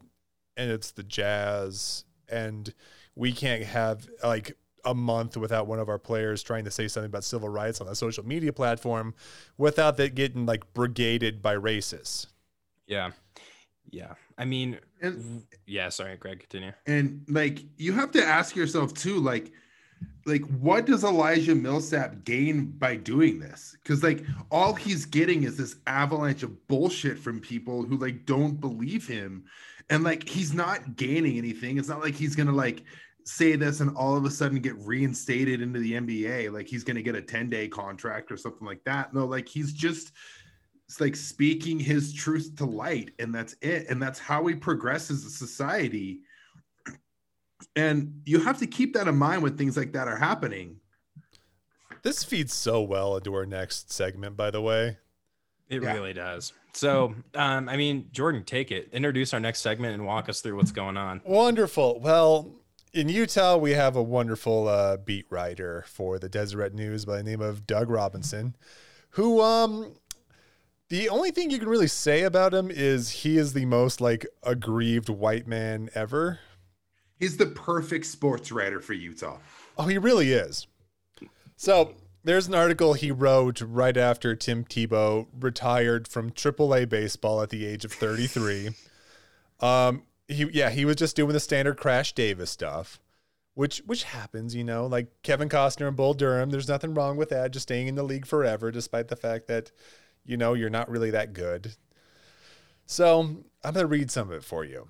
and it's the Jazz, and we can't have like a month without one of our players trying to say something about civil rights on a social media platform without that getting like brigaded by racists. Yeah. Yeah. I mean, and, yeah, sorry, Greg, continue. And like you have to ask yourself too, like, like what does Elijah Millsap gain by doing this? Because like all he's getting is this avalanche of bullshit from people who like don't believe him. And like he's not gaining anything. It's not like he's gonna like say this and all of a sudden get reinstated into the NBA. Like he's gonna get a 10-day contract or something like that. No, like he's just it's like speaking his truth to light and that's it and that's how we progress as a society. And you have to keep that in mind when things like that are happening. This feeds so well into our next segment by the way. It yeah. really does. So um, i mean jordan take it. Introduce our next segment and walk us through what's going on. Wonderful. Well in Utah, we have a wonderful uh, beat writer for the Deseret News by the name of Doug Robinson, who um, the only thing you can really say about him is he is the most like aggrieved white man ever. He's the perfect sports writer for Utah. Oh, he really is. So there's an article he wrote right after Tim Tebow retired from AAA baseball at the age of 33. um, he yeah, he was just doing the standard Crash Davis stuff, which which happens, you know, like Kevin Costner and Bull Durham. There's nothing wrong with that, just staying in the league forever, despite the fact that you know you're not really that good. So I'm going to read some of it for you.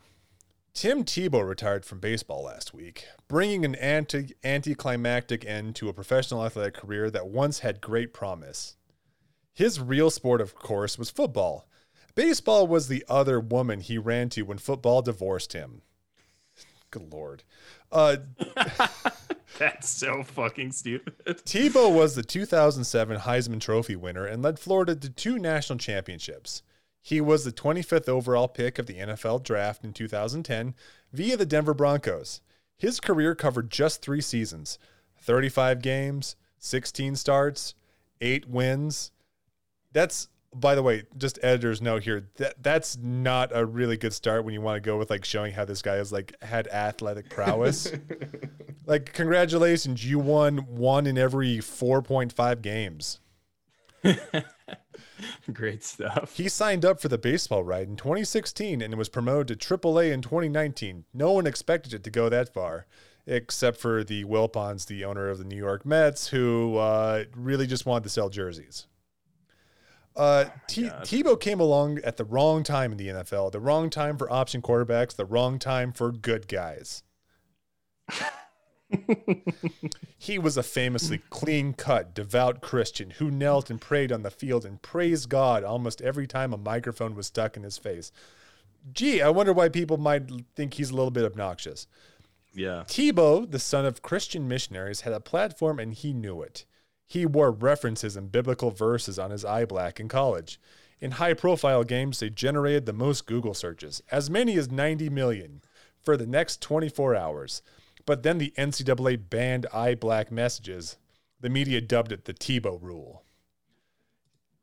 Tim Tebow retired from baseball last week, bringing an anti anticlimactic end to a professional athletic career that once had great promise. His real sport, of course, was football. Baseball was the other woman he ran to when football divorced him. Good lord. Uh, That's so fucking stupid. Tebow was the 2007 Heisman Trophy winner and led Florida to two national championships. He was the 25th overall pick of the NFL draft in 2010 via the Denver Broncos. His career covered just three seasons 35 games, 16 starts, eight wins. That's by the way, just editor's note here. That that's not a really good start when you want to go with like showing how this guy has like had athletic prowess. like, congratulations, you won one in every four point five games. Great stuff. He signed up for the baseball ride in 2016 and was promoted to AAA in 2019. No one expected it to go that far, except for the Wilpons, the owner of the New York Mets, who uh, really just wanted to sell jerseys. Uh, T- Tebow came along at the wrong time in the NFL, the wrong time for option quarterbacks, the wrong time for good guys. he was a famously clean cut, devout Christian who knelt and prayed on the field and praised God almost every time a microphone was stuck in his face. Gee, I wonder why people might think he's a little bit obnoxious. Yeah. Tebow, the son of Christian missionaries, had a platform and he knew it. He wore references and biblical verses on his eye black in college. In high profile games, they generated the most Google searches, as many as 90 million, for the next 24 hours. But then the NCAA banned eye black messages. The media dubbed it the Tebow rule.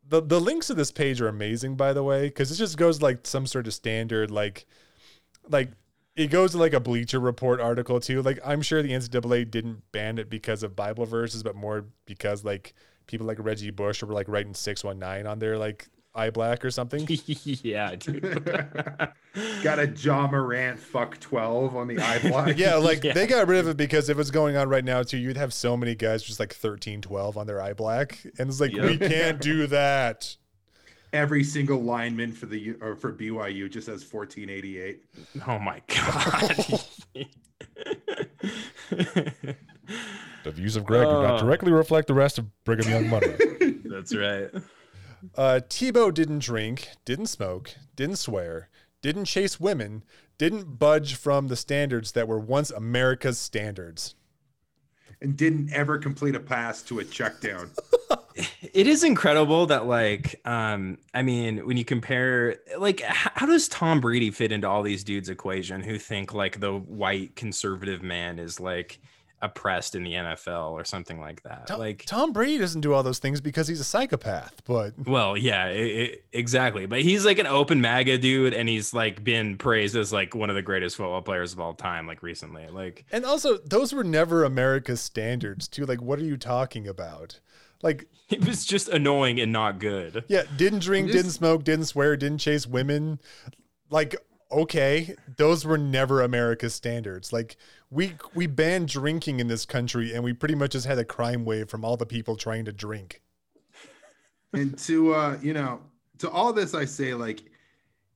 The, the links to this page are amazing, by the way, because it just goes like some sort of standard, like, like it goes to like a Bleacher Report article too. Like I'm sure the NCAA didn't ban it because of Bible verses, but more because like people like Reggie Bush were like writing six one nine on their like eye black or something. yeah, dude. Got a John Morant fuck 12 on the eye black. yeah, like Yeah. they got rid of it because if it's going on right now too, you'd have so many guys just like 13, 12 on their eye black, and it's like Yep. we can't do that. Every single lineman for the or for BYU just has 1488. oh my god. The views of Greg do not directly reflect the rest of Brigham Young Money. That's right. Uh, Tebow didn't drink, didn't smoke, didn't swear, didn't chase women, didn't budge from the standards that were once America's standards. and didn't ever complete a pass to a check down. It is incredible that like um I mean when you compare like how does Tom Brady fit into all these dudes equation who think like the white conservative man is like oppressed in the NFL or something like that. Tom, like Tom Brady doesn't do all those things because he's a psychopath, but Well, yeah, i i exactly. But he's like an open MAGA dude, and he's like been praised as like one of the greatest football players of all time, like recently. Like, and also those were never America's standards too. Like, what are you talking about? Like, he was just annoying and not good. yeah, didn't drink, Just- didn't smoke, didn't swear, didn't chase women. Like, okay, those were never America's standards. Like, we we banned drinking in this country, and we pretty much just had a crime wave from all the people trying to drink. and to uh, you know, to all this I say like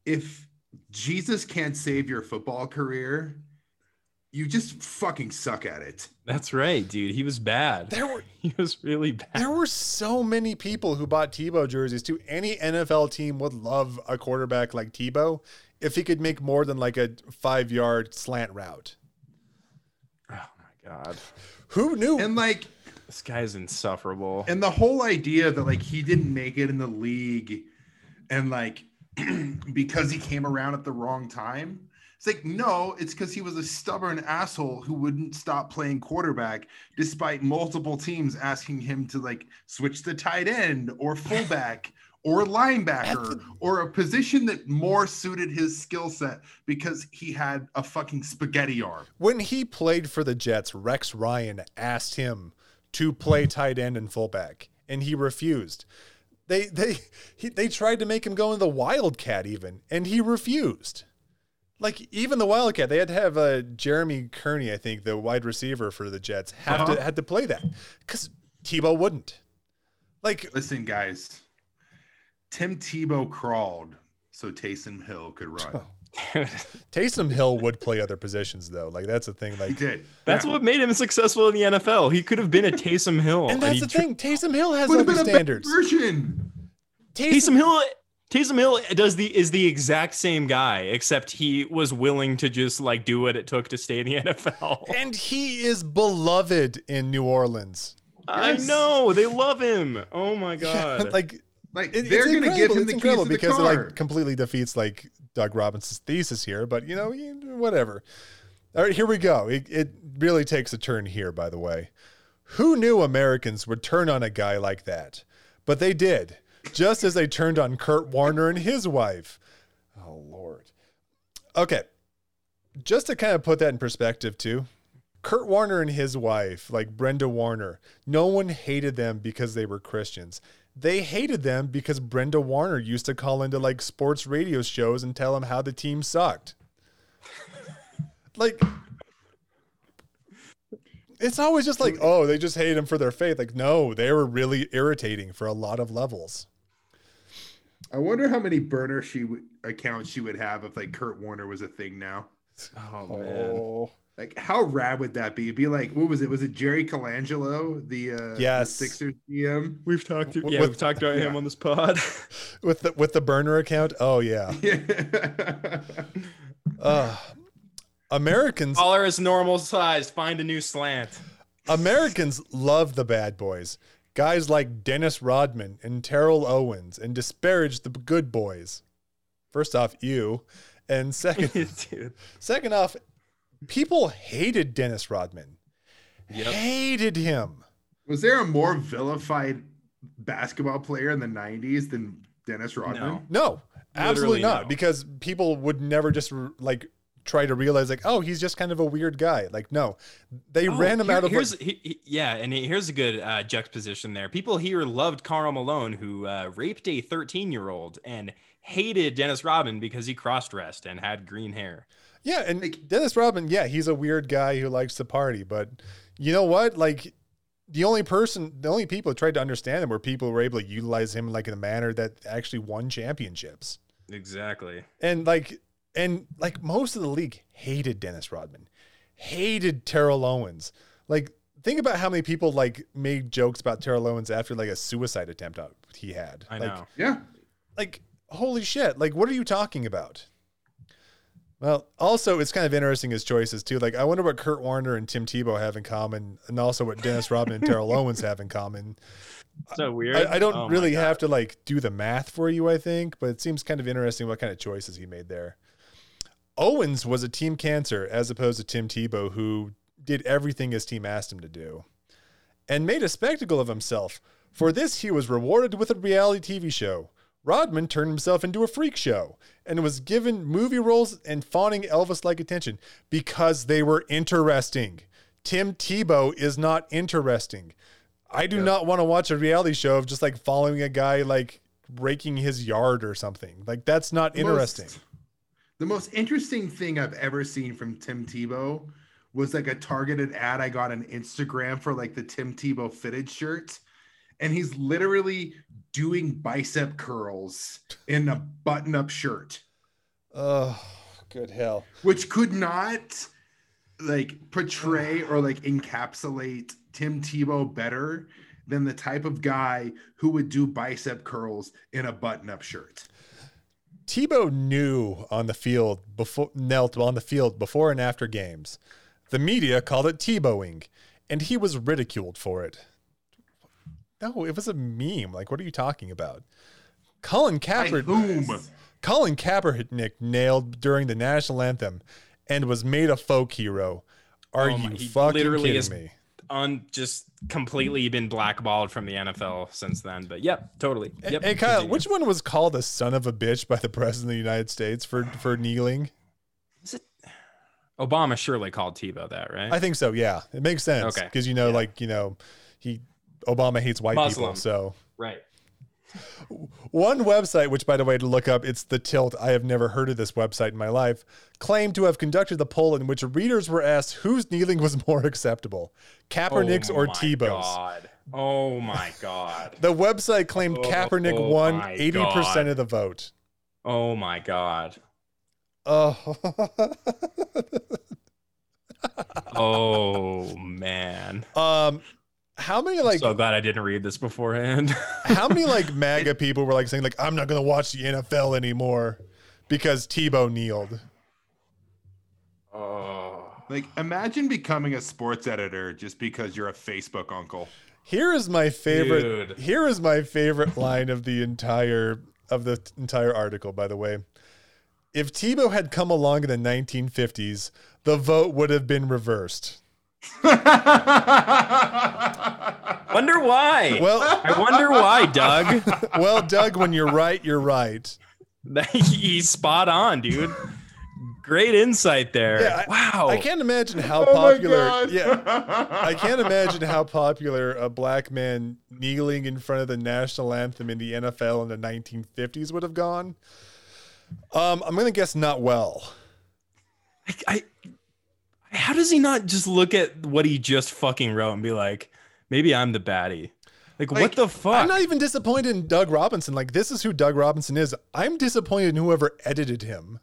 if Jesus can't save your football career, you just fucking suck at it. That's right, dude. He was bad. There were He was really bad. There were so many people who bought Tebow jerseys too. Any NFL team would love a quarterback like Tebow if he could make more than like a five yard slant route. Oh my god, Who knew? And like this guy's insufferable. and the whole idea that like he didn't make it in the league and like because he came around at the wrong time it's like no it's because he was a stubborn asshole who wouldn't stop playing quarterback despite multiple teams asking him to like switch to tight end or fullback or linebacker or a position that more suited his skill set because he had a fucking spaghetti arm when he played for the Jets, Rex Ryan asked him to play tight end and fullback, and he refused. They they he, they tried to make him go in the Wildcat even, and he refused. Like even the Wildcat, they had to have uh, Jeremy Kerley, I think, the wide receiver for the Jets, have Uh-huh. to had to play that because Tebow wouldn't. Like listen guys tim tebow crawled so taysom hill could run Taysom Hill would play other positions though. Like that's the thing. he Like, did That's Yeah. what made him successful in the NFL. He could have been a Taysom Hill. and that's he the tr- thing. Taysom Hill has would other been a better standards. version Taysom Hill Taysom Hill does the is the exact same guy, except he was willing to just like do what it took to stay in the NFL. and he is beloved in New Orleans. I Yes. know they love him. Oh my god! like like it- they're gonna give incredible. him It's the keys incredible to the because car it like completely defeats like Doug Robinson's thesis here. But you know, whatever. All right, here we go. It, it really takes a turn here, by the way. Who knew Americans would turn on a guy like that? But they did, just as they turned on Kurt Warner and his wife. Oh Lord. Okay, just to kind of put that in perspective, too. Kurt Warner and his wife, like Brenda Warner, no one hated them because they were Christians. they hated them because Brenda Warner used to call into like sports radio shows and tell them how the team sucked. like, it's always just like, oh, they just hate him for their faith. Like, no, they were really irritating for a lot of levels. I wonder how many burner she would accounts she would have if like Kurt Warner was a thing now. Oh man. Oh, Like how rad would that be? It'd be like what was it? Was it Jerry Colangelo, the uh the Sixers GM? We've talked. With- yeah, we've talked about him on this pod. with the with the burner account. Oh yeah. Yeah. Uh, Americans All are as normal size. Find a new slant. Americans love the bad boys. Guys like Dennis Rodman and Terrell Owens and disparage the good boys. First off, you. And second second off, people hated Dennis Rodman. Yep. Hated him. was there a more vilified basketball player in the '90s than Dennis Rodman? No. No, absolutely Literally not. no. Because people would never just like try to realize like, oh, he's just kind of a weird guy. Like, no, they Oh, ran him here- out of. Here's Like, he- he- yeah, and here's a good uh, juxtaposition there. People here loved Karl Malone, who uh, raped a 13 year old, and hated Dennis Rodman because he cross dressed and had green hair. yeah, and like- Dennis Rodman, yeah, he's a weird guy who likes to party. But you know what? Like, the only person, the only people who tried to understand him were people who were able to utilize him like in a manner that actually won championships. Exactly. And like, and like most of the league hated Dennis Rodman, hated Terrell Owens. Like, think about how many people like made jokes about Terrell Owens after like a suicide attempt he had. I Like, know. Yeah. like holy shit like what are you talking about well also it's kind of interesting his choices too like i wonder what kurt warner and tim tebow have in common and also what dennis rodman and terrell owens have in common So weird. i, I don't Oh really have to like do the math for you i think but it seems kind of interesting what kind of choices he made there owens was a team cancer as opposed to tim tebow who did everything his team asked him to do and made a spectacle of himself. For this, he was rewarded with a reality TV show. Rodman turned himself into a freak show and was given movie roles and fawning Elvis like attention because they were interesting. Tim Tebow is not interesting. I do not want to watch a reality show of just like following a guy like raking his yard or something. Like that's not interesting. most- the most interesting thing I've ever seen from Tim Tebow was like a targeted ad I got on Instagram for like the Tim Tebow fitted shirt. And he's literally doing bicep curls in a button up shirt, Oh, good hell. which could not like portray or like encapsulate Tim Tebow better than the type of guy who would do bicep curls in a button up shirt. Tebow knew on the field before knelt on the field before and after games. The media called it Tebowing, and he was ridiculed for it. No, it was a meme. Like, what are you talking about? Colin Kaepernick, whom? Colin Kaepernick nailed during the national anthem and was made a folk hero. Are Oh you my- he fucking kidding is- me? On just completely been blackballed from the NFL since then. But yep, totally. Yep. hey Kyle, continue. which one was called a son of a bitch by the president of the United States for for kneeling? Is it? Obama surely called Tebow that, right? I think so. Yeah, it makes sense Okay. because you know, Yeah. like you know, he Obama hates white people. So right. One website, which by the way to look up, it's the Tilt. I have never heard of this website in my life. Claimed to have conducted the poll in which readers were asked whose kneeling was more acceptable, Kaepernick's oh or Tebow's. God. Oh my god. The website claimed Oh, Kaepernick oh won eighty percent God. of the vote. Oh my god. Oh, Oh man. um, how many like so glad I didn't read this beforehand. How many like MAGA people were like saying like I'm not gonna watch the NFL anymore because Tebow kneeled? oh. Like, imagine becoming a sports editor just because you're a Facebook uncle. Here is my favorite. Dude. Here is my favorite line of the entire of the entire article. By the way, if Tebow had come along in the 1950s, the vote would have been reversed. Wonder why. Well, I wonder why, Doug. well, Doug, when you're right, you're right. He's spot on, dude. Great insight there. Yeah, wow. I can't imagine how Oh my popular. God. Yeah, I can't imagine how popular a black man kneeling in front of the national anthem in the NFL in the 1950s would have gone. Um, I'm gonna guess not well. I, I how does he not just look at what he just fucking wrote and be like, maybe I'm the baddie? Like, Like, what the fuck? I'm not even disappointed in Doug Robinson. Like this is who Doug Robinson is. I'm disappointed in whoever edited him.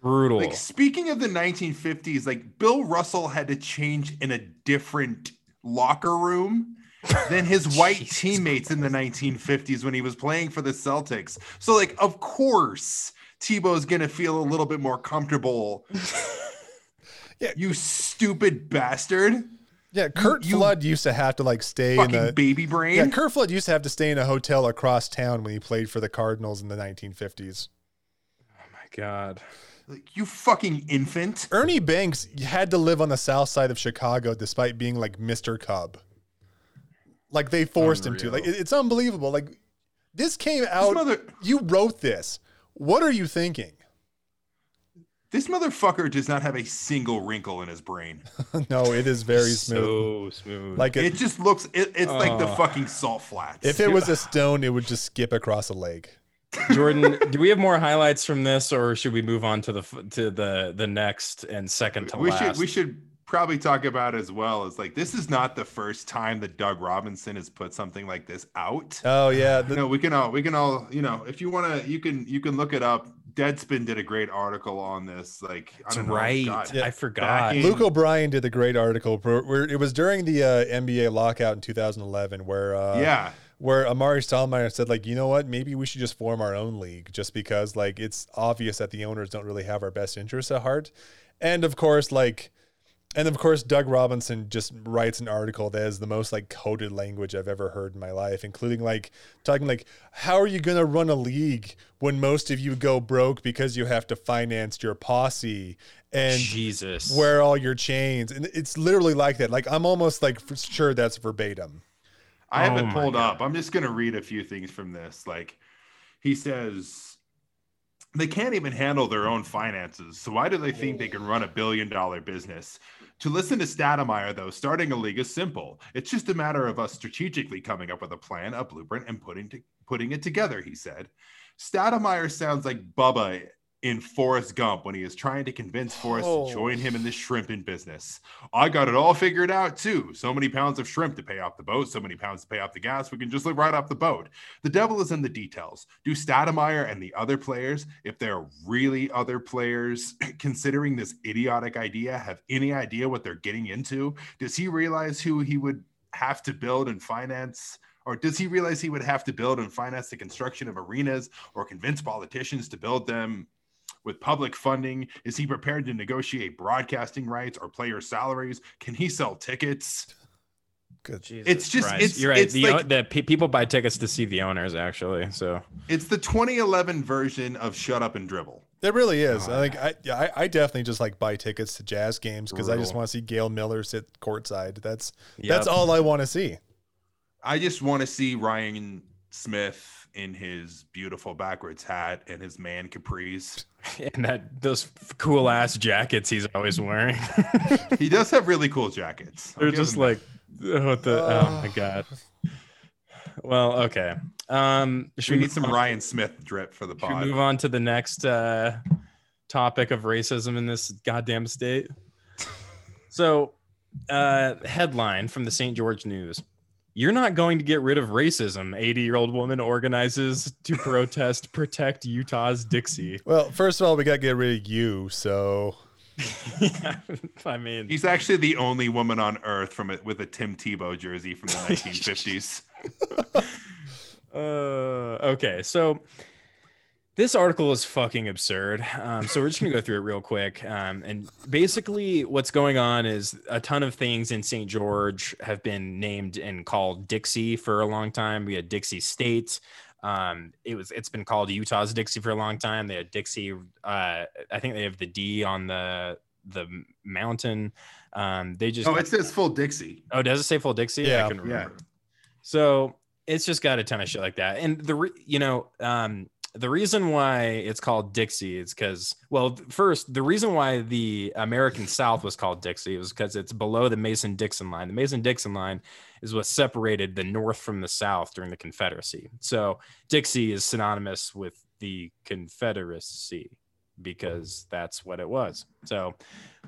Brutal. Like speaking of the 1950s, like Bill Russell had to change in a different locker room than his white Jesus teammates in the 1950s when he was playing for the Celtics. So like of course Tebow's going to feel a little bit more comfortable. Yeah. You stupid bastard. Yeah, Kurt you Flood used to have to like stay in the. baby brain. Yeah, Curt Flood used to have to stay in a hotel across town when he played for the Cardinals in the 1950s. oh my god. Like, you fucking infant. Ernie Banks had to live on the south side of Chicago despite being like Mr. Cub. Like they forced him to. Like it- it's unbelievable. Like this came This, out. mother, you wrote this. What are you thinking? This motherfucker does not have a single wrinkle in his brain. no, it is very smooth. So smooth. Like It it, just looks it, it's like the Oh. fucking salt flats. if it was a stone, it would just skip across a lake. Jordan, do we have more highlights from this, or should we move on to the to the the next and second to we last? should we should probably talk about as well as like this is not the first time that Doug Robinson has put something like this out. Oh yeah, the- no, we can all we can all you know if you want to you can you can look it up. Deadspin did a great article on this. Like I don't know, right. God. Yeah. I forgot. in- Luke O'Brien did a great article. Where, where it was during the uh, NBA lockout in 2011, where uh, yeah, where Amar'e Stoudemire said, like, you know what, maybe we should just form our own league, just because like it's obvious that the owners don't really have our best interests at heart. And of course, like, and of course, Doug Robinson just writes an article that is the most like coded language I've ever heard in my life, including like talking like, how are you gonna run a league when most of you go broke because you have to finance your posse and Jesus. wear all your chains? And it's literally like that. Like I'm almost like for sure that's verbatim. I have Oh pulled God. up. I'm just gonna read a few things from this. Like he says they can't even handle their own finances. So why do they think they can run a billion dollar business? To listen to Stoudemire, though, starting a league is simple. It's just a matter of us strategically coming up with a plan, a blueprint, and putting to, putting it together, he said. Stoudemire sounds like Bubba in Forrest Gump when he is trying to convince Forrest Oh. to join him in the oh. shrimping business. I got it all figured out too. So many pounds of shrimp to pay off the boat, so many pounds to pay off the gas. We can just live right off the boat. The devil is in the details. Do Stoudemire and the other players, if there are really other players considering this idiotic idea, have any idea what they're getting into? Does he realize who he would have to build and finance? Or does he realize he would have to build and finance the construction of arenas or convince politicians to build them with public funding? Is he prepared to negotiate broadcasting rights or player salaries? Can he sell tickets? Good. Jesus It's just- Christ. it's- you're right. it's the, like- the pe- people buy tickets to see the owners actually. So It's the 2011 version of Shut Up and Dribble. It really oh, is. God. I Like I, yeah, I, I definitely just like buy tickets to jazz games because I just want to see Gail Miller sit courtside. That's Yep. that's all I want to see. I just want to see Ryan Smith in his beautiful backwards hat and his man capris. and that those cool ass jackets he's always wearing. He does have really cool jackets. I'll They're just like oh, the, oh my god. Well, okay. Um, should we we need some Ryan Smith drip for the Should we pod. move on to the next uh, topic of racism in this goddamn state? So, uh, headline from the St. George News. You're not going to get rid of racism. 80 year old woman organizes to protest protect Utah's Dixie. Well, first of all, we got to get rid of you. So yeah, I mean, He's actually the only woman on earth from it with a Tim Tebow jersey from the 1950s. Uh, okay, so this article is fucking absurd. Um, so we're just gonna go through it real quick. Um, and basically, what's going on is a ton of things in St. George have been named and called Dixie for a long time. We had Dixie State. Um, it was it's been called Utah's Dixie for a long time. They had Dixie. Uh, I think they have the D on the the mountain. Um, they just Oh, it says full Dixie. Oh, does it say full Dixie? Yeah. I can Yeah. remember. So it's just got a ton of shit like that. And the, re- you know, um, the reason why it's called Dixie is because, well, first, the reason why the American South was called Dixie was because it's below the Mason Dixon line. The Mason Dixon line is what separated the North from the South during the Confederacy. So Dixie is synonymous with the Confederacy because that's what it was. So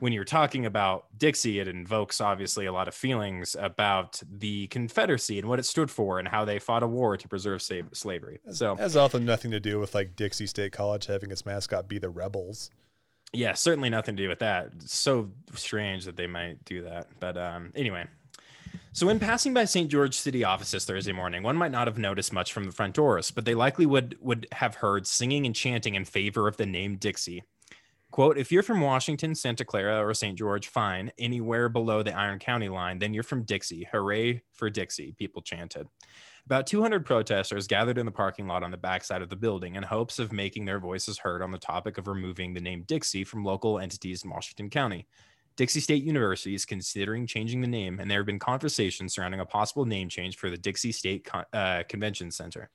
when you're talking about Dixie, it invokes obviously a lot of feelings about the Confederacy and what it stood for and how they fought a war to preserve slavery. So it has often nothing to do with like Dixie State College having its mascot be the Rebels. Yeah, certainly nothing to do with that. It's so strange that they might do that. But um, anyway, so, when passing by St. George City offices Thursday morning, one might not have noticed much from the front doors, but they likely would would have heard singing and chanting in favor of the name Dixie. Quote, if you're from Washington, Santa Clara, or St. George, fine. Anywhere below the Iron County line, then you're from Dixie. Hooray for Dixie, people chanted. About 200 protesters gathered in the parking lot on the backside of the building in hopes of making their voices heard on the topic of removing the name Dixie from local entities in Washington County. Dixie State University is considering changing the name, and there have been conversations surrounding a possible name change for the Dixie State Con- uh, Convention Center.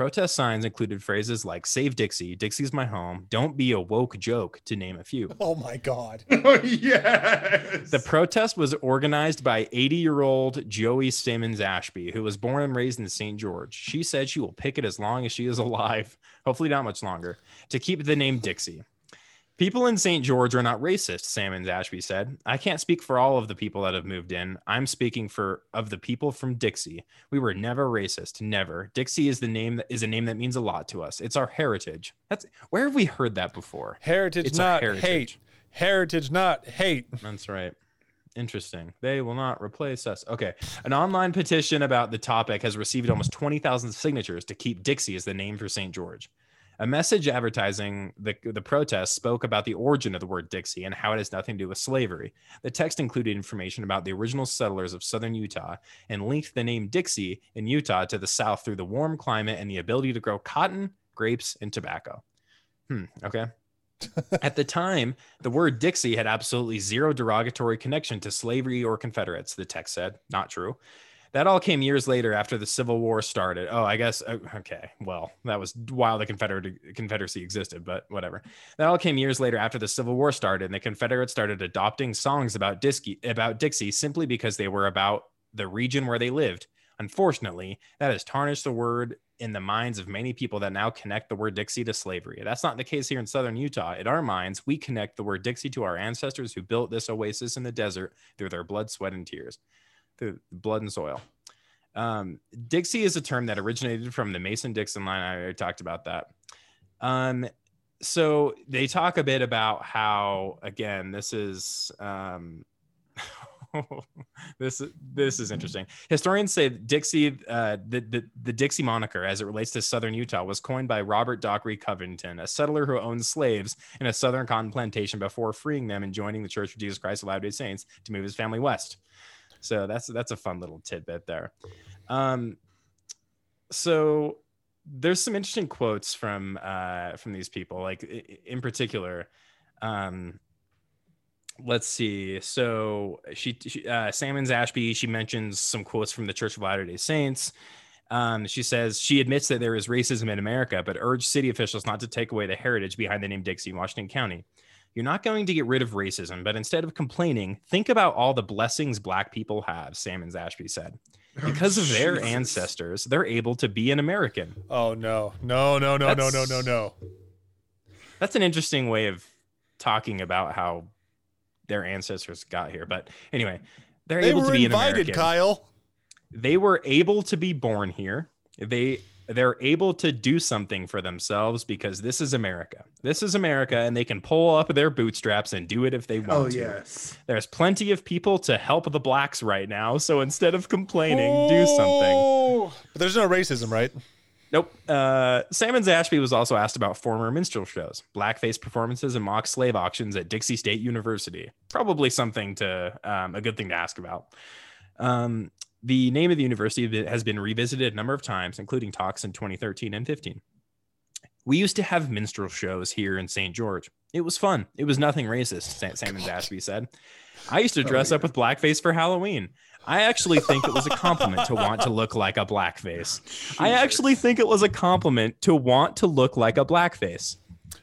Protest signs included phrases like Save Dixie, Dixie's my home, Don't be a woke joke, to name a few. Oh my God. oh, yes. The protest was organized by 80 year old Joey Simmons Ashby, who was born and raised in St. George. She said she will picket as long as she is alive, hopefully not much longer, to keep the name Dixie. People in St. George are not racist, Sammons Ashby said. I can't speak for all of the people that have moved in. I'm speaking for of the people from Dixie. We were never racist, never. Dixie is the name that is a name that means a lot to us. It's our heritage. That's where have we heard that before? Heritage It's not heritage. hate. Heritage not hate. That's right. Interesting. They will not replace us. Okay. An online petition about the topic has received almost 20,000 signatures to keep Dixie as the name for St. George. A message advertising the, the protest spoke about the origin of the word Dixie and how it has nothing to do with slavery. The text included information about the original settlers of southern Utah and linked the name Dixie in Utah to the south through the warm climate and the ability to grow cotton, grapes, and tobacco. Hmm. Okay. At the time, the word Dixie had absolutely zero derogatory connection to slavery or Confederates, the text said. Not true. That all came years later after the Civil War started. Oh, I guess uh, okay. Well, that was while the Confederate Confederacy existed, but whatever. That all came years later after the Civil War started, and the Confederates started adopting songs about Dixie, about Dixie simply because they were about the region where they lived. Unfortunately, that has tarnished the word in the minds of many people that now connect the word Dixie to slavery. That's not the case here in southern Utah. In our minds, we connect the word Dixie to our ancestors who built this oasis in the desert through their blood, sweat, and tears through blood and soil. Um, Dixie is a term that originated from the Mason Dixon line. I already talked about that. Um, so they talk a bit about how, again, this is um, this this is interesting. Historians say Dixie, uh, the, the the Dixie moniker, as it relates to southern Utah, was coined by Robert Dockery Covington, a settler who owned slaves in a southern cotton plantation before freeing them and joining the Church of Jesus Christ of Latter-day Saints to move his family west. So that's that's a fun little tidbit there. Um, so there's some interesting quotes from uh, from these people, like in particular. Um, let's see. So she, she uh, Salmons Ashby, she mentions some quotes from the Church of Latter Day Saints. Um, she says she admits that there is racism in America, but urged city officials not to take away the heritage behind the name Dixie, Washington County. You're not going to get rid of racism, but instead of complaining, think about all the blessings Black people have, Salmons Ashby said. Oh, because of their Jesus. ancestors, they're able to be an American. Oh no. No, no, no, no, no, no, That's- no. That's an interesting way of talking about how their ancestors got here. But anyway, they're They able were to be an invited, American. Kyle. they were able to be born here. They they're able to do something for themselves because this is America. This is America, and they can pull up their bootstraps and do it if they want Oh to. yes. There's plenty of people to help the blacks right now. So instead of complaining, do something. Oh, But there's no racism, right? Nope. Uh, Salmons Ashby was also asked about former minstrel shows, blackface performances, and mock slave auctions at Dixie State University. Probably something to um, a good thing to ask about. Um, the name of the university has been revisited a number of times, including talks in 2013 and 15. We used to have minstrel shows here in St. George. It was fun. It was nothing racist, Sa- Sam Ashby said. I used to oh, dress up with blackface for Halloween. I actually think it was a compliment to want to look like a blackface. I actually think it was a compliment to want to look like a blackface.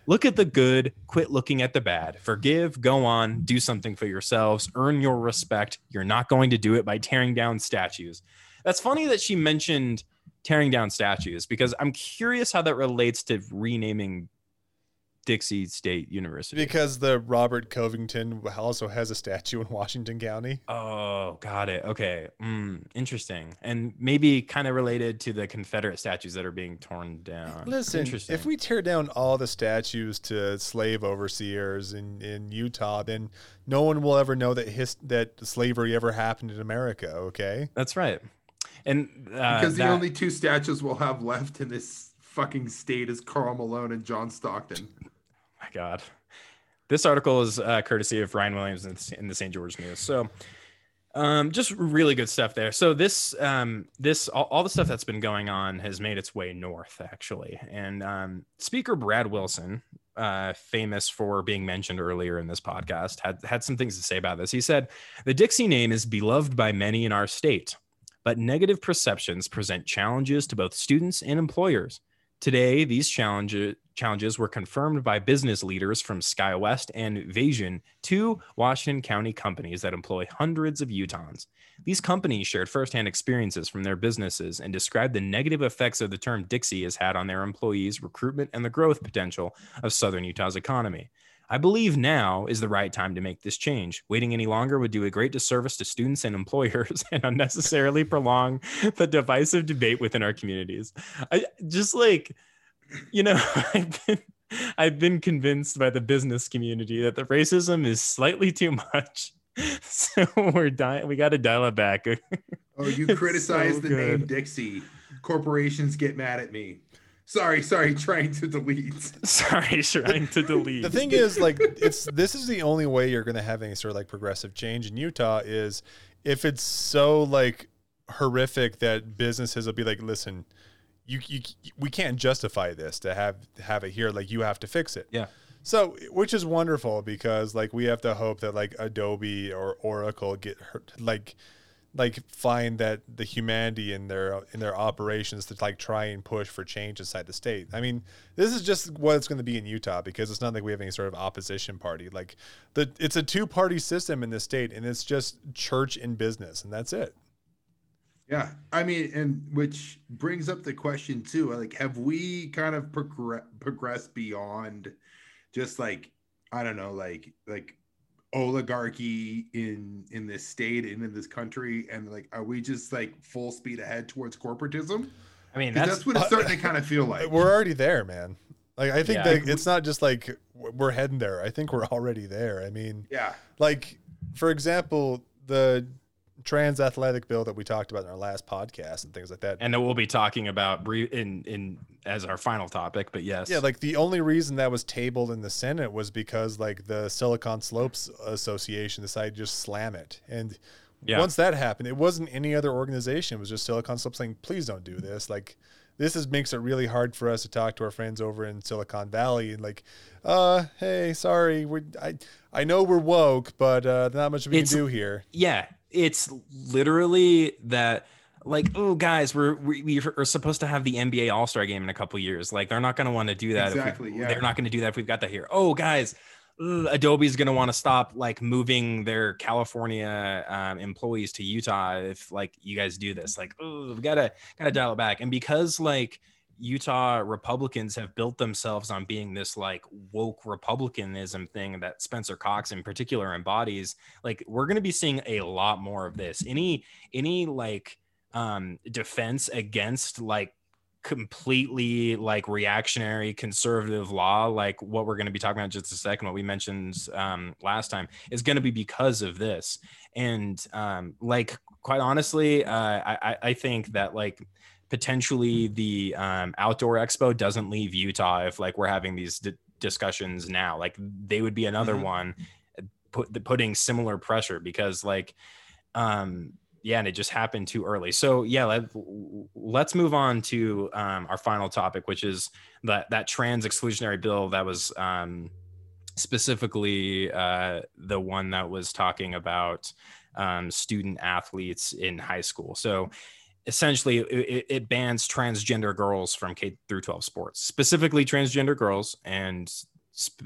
Look at the good, quit looking at the bad. Forgive, go on, do something for yourselves, earn your respect. You're not going to do it by tearing down statues. That's funny that she mentioned tearing down statues because I'm curious how that relates to renaming Dixie State University. Because the Robert Covington also has a statue in Washington County. Oh, got it. Okay. Mm, interesting. And maybe kind of related to the Confederate statues that are being torn down. Listen, interesting. if we tear down all the statues to slave overseers in, in Utah, then no one will ever know that his, that slavery ever happened in America. Okay. That's right. And uh, because the that- only two statues we'll have left in this fucking state is Karl Malone and John Stockton. God. This article is uh, courtesy of Ryan Williams in the, in the St. George News. So, um, just really good stuff there. So this, um, this, all, all the stuff that's been going on has made its way north, actually. And um, Speaker Brad Wilson, uh, famous for being mentioned earlier in this podcast, had had some things to say about this. He said, "The Dixie name is beloved by many in our state, but negative perceptions present challenges to both students and employers." Today, these challenges challenges were confirmed by business leaders from SkyWest and Vasion, two Washington County companies that employ hundreds of Utahns. These companies shared firsthand experiences from their businesses and described the negative effects of the term Dixie has had on their employees, recruitment, and the growth potential of Southern Utah's economy. I believe now is the right time to make this change. Waiting any longer would do a great disservice to students and employers and unnecessarily prolong the divisive debate within our communities. I just like, you know, I've been, I've been convinced by the business community that the racism is slightly too much. So we're dying. We got to dial it back. Oh, you criticize so the name. Dixie. Corporations get mad at me. Sorry, sorry, trying to delete. Sorry, trying to delete. The thing is, like, it's this is the only way you're going to have any sort of like progressive change in Utah is if it's so like horrific that businesses will be like, listen, you, you we can't justify this to have have it here. Like, you have to fix it. Yeah. So, which is wonderful because like we have to hope that like Adobe or Oracle get hurt, like like find that the humanity in their in their operations to like try and push for change inside the state. I mean, this is just what it's going to be in Utah because it's not like we have any sort of opposition party. Like the it's a two party system in this state, and it's just church and business, and that's it. Yeah, I mean, and which brings up the question too. Like, have we kind of progress progressed beyond just like I don't know, like like oligarchy in in this state and in this country, and like, are we just like full speed ahead towards corporatism? I mean that's, That's, what it's starting uh, to kind of feel like. We're already there, man. Like I think Yeah. that it's not just like we're heading there. I think we're already there. I mean, Yeah, like for example, the trans athletic bill that we talked about in our last podcast and things like that. and that we'll be talking about in in as our final topic. But yes, Yeah, like the only reason that was tabled in the Senate was because like the Silicon Slopes Association decided to just slam it. And Yeah. once that happened, it wasn't any other organization. It was just Silicon Slopes saying, please don't do this. Like this is makes it really hard for us to talk to our friends over in Silicon Valley and like, uh, hey, sorry, we I I know we're woke, but uh not much we It's- can do here. yeah, it's literally that. Like, oh, guys, we're we, we are supposed to have the NBA All Star game in a couple years. Like, they're not going to want to do that. Exactly, If we, yeah. They're not going to do that if we've got that here. Oh, guys, ugh, Adobe's going to want to stop like moving their California um, employees to Utah if like you guys do this. Like, oh, we gotta gotta dial it back. And because like Utah Republicans have built themselves on being this like woke Republicanism thing that Spencer Cox in particular embodies, like we're gonna be seeing a lot more of this. Any any like um defense against like completely like reactionary conservative law like what we're going to be talking about just a second what we mentioned um last time is going to be because of this and um like quite honestly uh I- i think that like potentially the um outdoor expo doesn't leave utah if like we're having these d- discussions now like they would be another Mhm. one put putting similar pressure because like um yeah, and it just happened too early. So yeah, let, let's move on to um, our final topic, which is that that trans exclusionary bill that was um, specifically uh, the one that was talking about um, student athletes in high school. So essentially, it, it, bans transgender girls from K through 12 sports, specifically transgender girls, and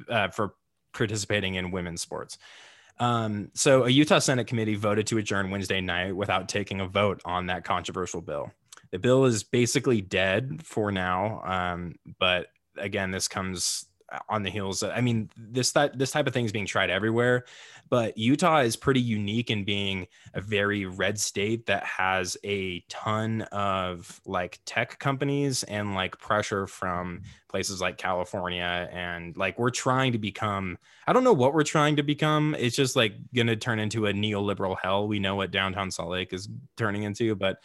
uh, for participating in women's sports. Um, so a Utah Senate committee voted to adjourn Wednesday night without taking a vote on that controversial bill. The bill is basically dead for now, um, but again, this comes on the heels. I mean, this that this type of thing is being tried everywhere, but Utah is pretty unique in being a very red state that has a ton of like tech companies and like pressure from places like California and like we're trying to become. I don't know what we're trying to become. It's just like gonna turn into a neoliberal hell. We know what downtown Salt Lake is turning into, but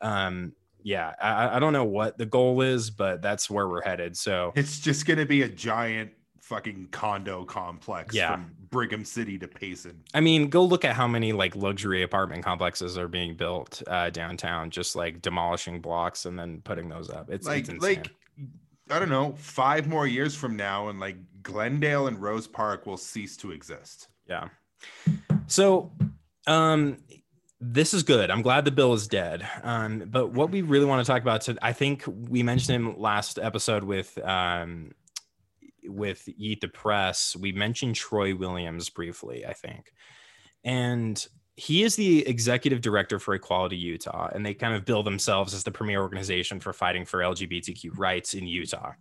um yeah, I, I don't know what the goal is, but that's where we're headed. So it's just going to be a giant fucking condo complex yeah. from Brigham City to Payson. I mean, go look at how many like luxury apartment complexes are being built uh, downtown, just like demolishing blocks and then putting those up. It's like it's like I don't know, five more years from now, and like Glendale and Rose Park will cease to exist. Yeah. So, um, this is good. I'm glad the bill is dead. Um, but what we really want to talk about, to, I think we mentioned him last episode with um, with Eat the Press. We mentioned Troy Williams briefly, I think, and he is the executive director for Equality Utah, and they kind of bill themselves as the premier organization for fighting for LGBTQ rights in Utah.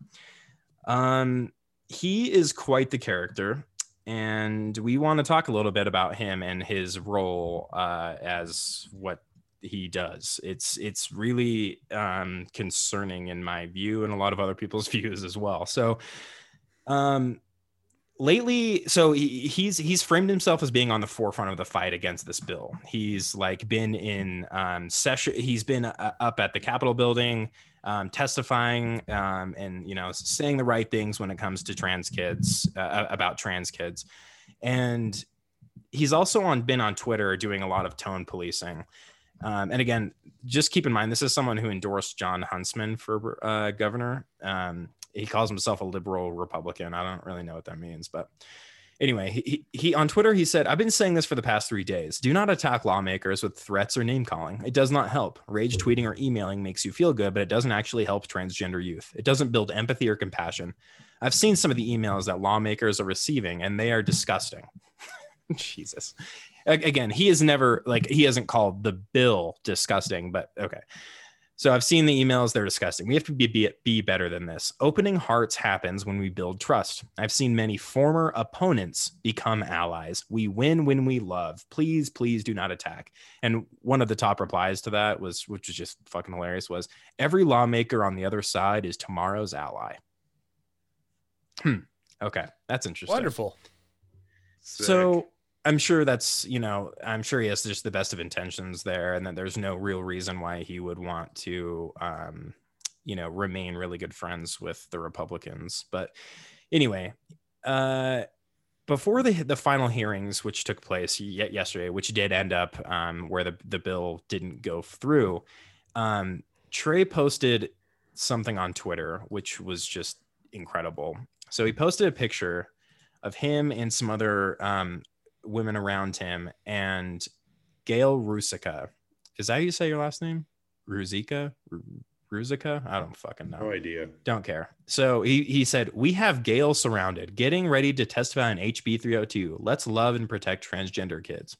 Um, he is quite the character and we want to talk a little bit about him and his role uh, as what he does. It's it's really um, concerning in my view and a lot of other people's views as well. So, um, lately, so he, he's he's framed himself as being on the forefront of the fight against this bill. He's like been in um, session. He's been uh, up at the Capitol building um, testifying um, and you know saying the right things when it comes to trans kids uh, about trans kids. And he's also on been on twitter doing a lot of tone policing. Um, and again just keep in mind this is someone who endorsed jon huntsman for uh, governor. Um, he calls himself a liberal republican. I don't really know what that means but Anyway, he, he on Twitter he said, "I've been saying this for the past three days. Do not attack lawmakers with threats or name calling. It does not help. Rage tweeting or emailing makes you feel good, but it doesn't actually help transgender youth. It doesn't build empathy or compassion. I've seen some of the emails that lawmakers are receiving, and they are disgusting. Jesus." Again, he has never like he hasn't called the bill disgusting, but okay. So I've seen the emails, they're disgusting. We have to be, be, be better than this. Opening hearts happens when we build trust. I've seen many former opponents become allies. We win when we love. Please, please do not attack. And one of the top replies to that was, which was just fucking hilarious, was every lawmaker on the other side is tomorrow's ally. Hmm. Okay. That's interesting. Wonderful. Sick. So I'm sure that's you know I'm sure he has just the best of intentions there, and that there's no real reason why he would want to um, you know remain really good friends with the Republicans. But anyway, uh, before the the final hearings, which took place yet yesterday, which did end up um, where the the bill didn't go through, um, Trey posted something on Twitter, which was just incredible. So he posted a picture of him and some other um, women around him, and Gayle Ruzicka. Is that how you say your last name? Ruzika? Ruzika? I don't fucking know. No idea. Don't care. So he, he said, We have Gayle surrounded, getting ready to testify on HB 302. Let's love and protect transgender kids.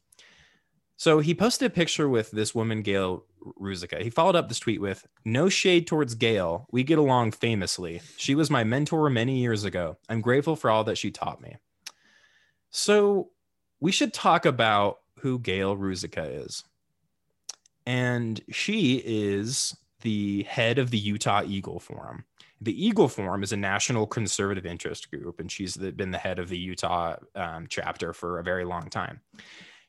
So he posted a picture with this woman, Gayle Ruzicka. He followed up this tweet with, No shade towards Gayle. We get along famously. She was my mentor many years ago. I'm grateful for all that she taught me. So we should talk about who Gayle Ruzicka is. And she is the head of the Utah Eagle Forum. The Eagle Forum is a national conservative interest group, and she's been the head of the Utah um, chapter for a very long time.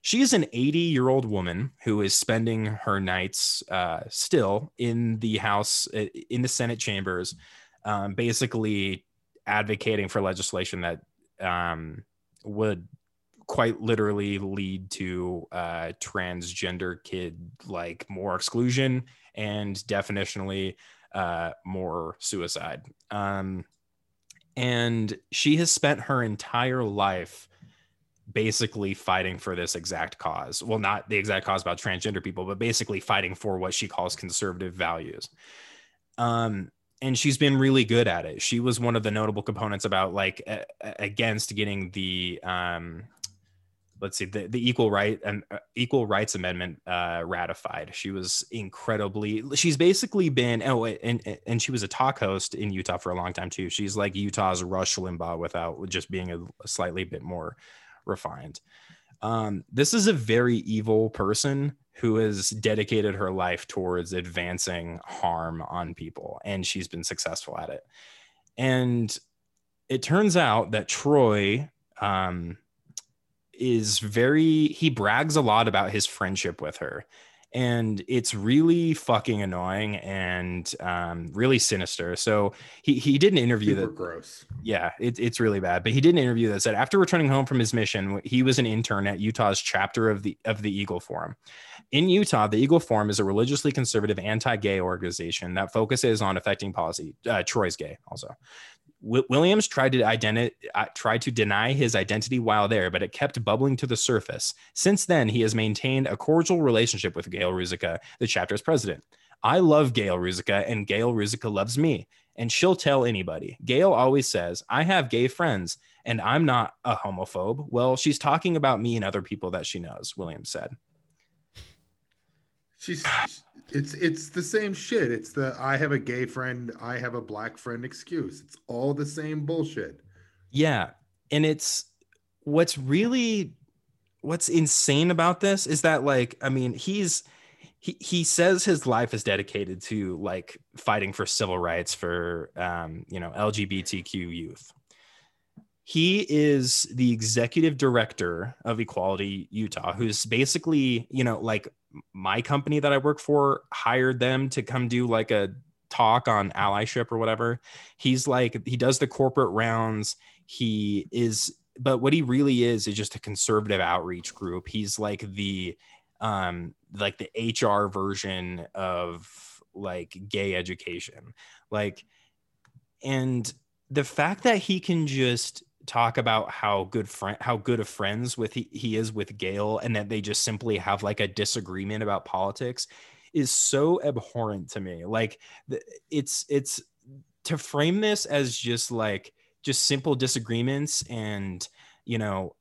She is an 80 year old woman who is spending her nights uh, still in the House, uh, in the Senate chambers, um, basically advocating for legislation that um, would quite literally lead to uh, transgender kid like more exclusion and definitionally uh, more suicide. Um, and she has spent her entire life basically fighting for this exact cause. Well, not the exact cause about transgender people, but basically fighting for what she calls conservative values. Um, and she's been really good at it. She was one of the notable components about like a- against getting the um, let's see the, the equal right and uh, equal rights amendment uh, ratified. She was incredibly she's basically been oh and and she was a talk host in utah for a long time too. She's like utah's rush limbaugh without just being a, a slightly bit more refined. Um, this is a very evil person who has dedicated her life towards advancing harm on people and she's been successful at it. And it turns out that troy um, is very he brags a lot about his friendship with her and it's really fucking annoying and um, really sinister. So he he did an interview Super that gross. yeah, it, it's really bad. But he did an interview that said after returning home from his mission, he was an intern at Utah's chapter of the of the Eagle Forum. In Utah, the Eagle Forum is a religiously conservative anti-gay organization that focuses on affecting policy. Uh, Troy's gay also. Williams tried to uh, tried to deny his identity while there, but it kept bubbling to the surface. Since then, he has maintained a cordial relationship with Gayle Ruzicka, the chapter's president. I love Gayle Ruzicka, and Gayle Ruzicka loves me, and she'll tell anybody. Gayle always says, "I have gay friends, and I'm not a homophobe." Well, she's talking about me and other people that she knows. Williams said. She's it's it's the same shit. It's the I have a gay friend, I have a black friend excuse. It's all the same bullshit. Yeah. And it's what's really what's insane about this is that like I mean he's he he says his life is dedicated to like fighting for civil rights for um you know LGBTQ youth. He is the executive director of Equality Utah who's basically, you know, like my company that I work for hired them to come do like a talk on allyship or whatever. He's like he does the corporate rounds. He is but what he really is is just a conservative outreach group. He's like the um like the HR version of like gay education. Like and the fact that he can just talk about how good friend how good of friends with he, he is with Gayle and that they just simply have like a disagreement about politics is so abhorrent to me. Like it's it's to frame this as just like just simple disagreements and you know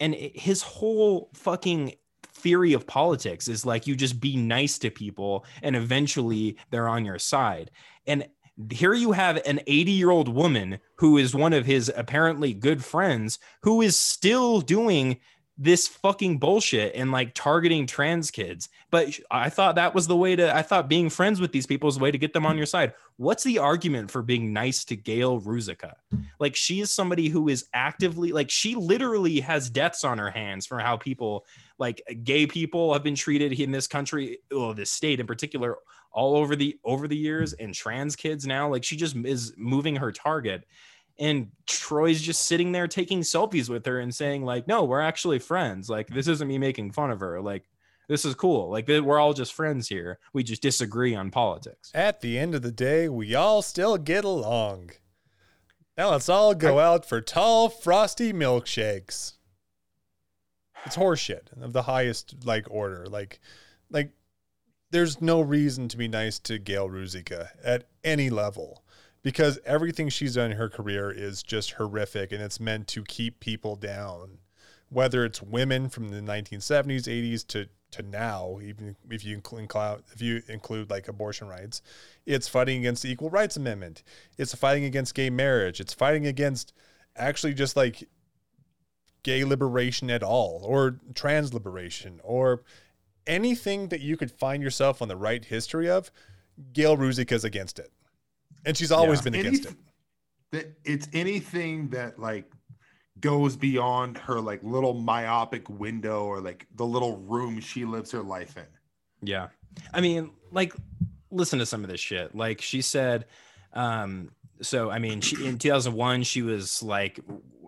and his whole fucking theory of politics is like you just be nice to people and eventually they're on your side and here you have an 80 year old woman who is one of his apparently good friends who is still doing this fucking bullshit and like targeting trans kids. But I thought that was the way to, I thought being friends with these people is the way to get them on your side. What's the argument for being nice to Gayle Ruzicka? Like she is somebody who is actively, like she literally has deaths on her hands for how people, like gay people have been treated in this country, or this state in particular, all over the over the years and trans kids now like she just is moving her target and troy's just sitting there taking selfies with her and saying like no we're actually friends like this isn't me making fun of her like this is cool like we're all just friends here we just disagree on politics At the end of the day, we all still get along. Now let's all go out for tall, frosty milkshakes. It's horseshit of the highest like order. Like, like, there's no reason to be nice to Gayle Ruzicka at any level because everything she's done in her career is just horrific and it's meant to keep people down. Whether it's women from the 1970s, 80s to to now, even if you include if you include like abortion rights, it's fighting against the Equal Rights Amendment. It's fighting against gay marriage. It's fighting against actually just like gay liberation at all, or trans liberation, or anything that you could find yourself on the right history of. Gayle Ruzicka's against it, and she's always Yeah. been against it. That it's anything that like goes beyond her like little myopic window or like the little room she lives her life in. Yeah. I mean, like, listen to some of this shit. Like, she said, um, so I mean, she in 2001, she was like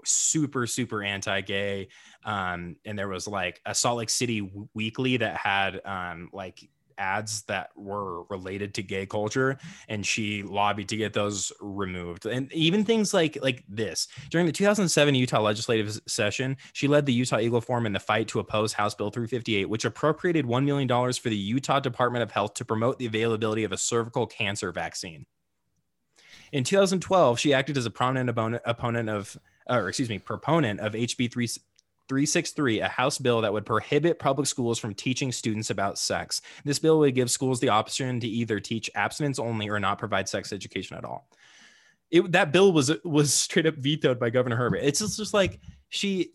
super super anti-gay. Um and there was like a salt lake city weekly that had um like ads that were related to gay culture and she lobbied to get those removed. And even things like like this. During the 2007 utah legislative session she led the utah eagle forum in the fight to oppose house bill 358 which appropriated $1 million for the utah department of health to promote the availability of a cervical cancer vaccine in 2012 she acted as a prominent opponent of or excuse me proponent of hb 3 363, a House bill that would prohibit public schools from teaching students about sex. This bill would give schools the option to either teach abstinence only or not provide sex education at all. It, that bill was was straight up vetoed by Governor Herbert. It's just, just like she,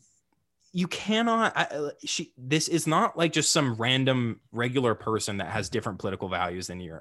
you cannot. I, she. This is not like just some random regular person that has different political values than you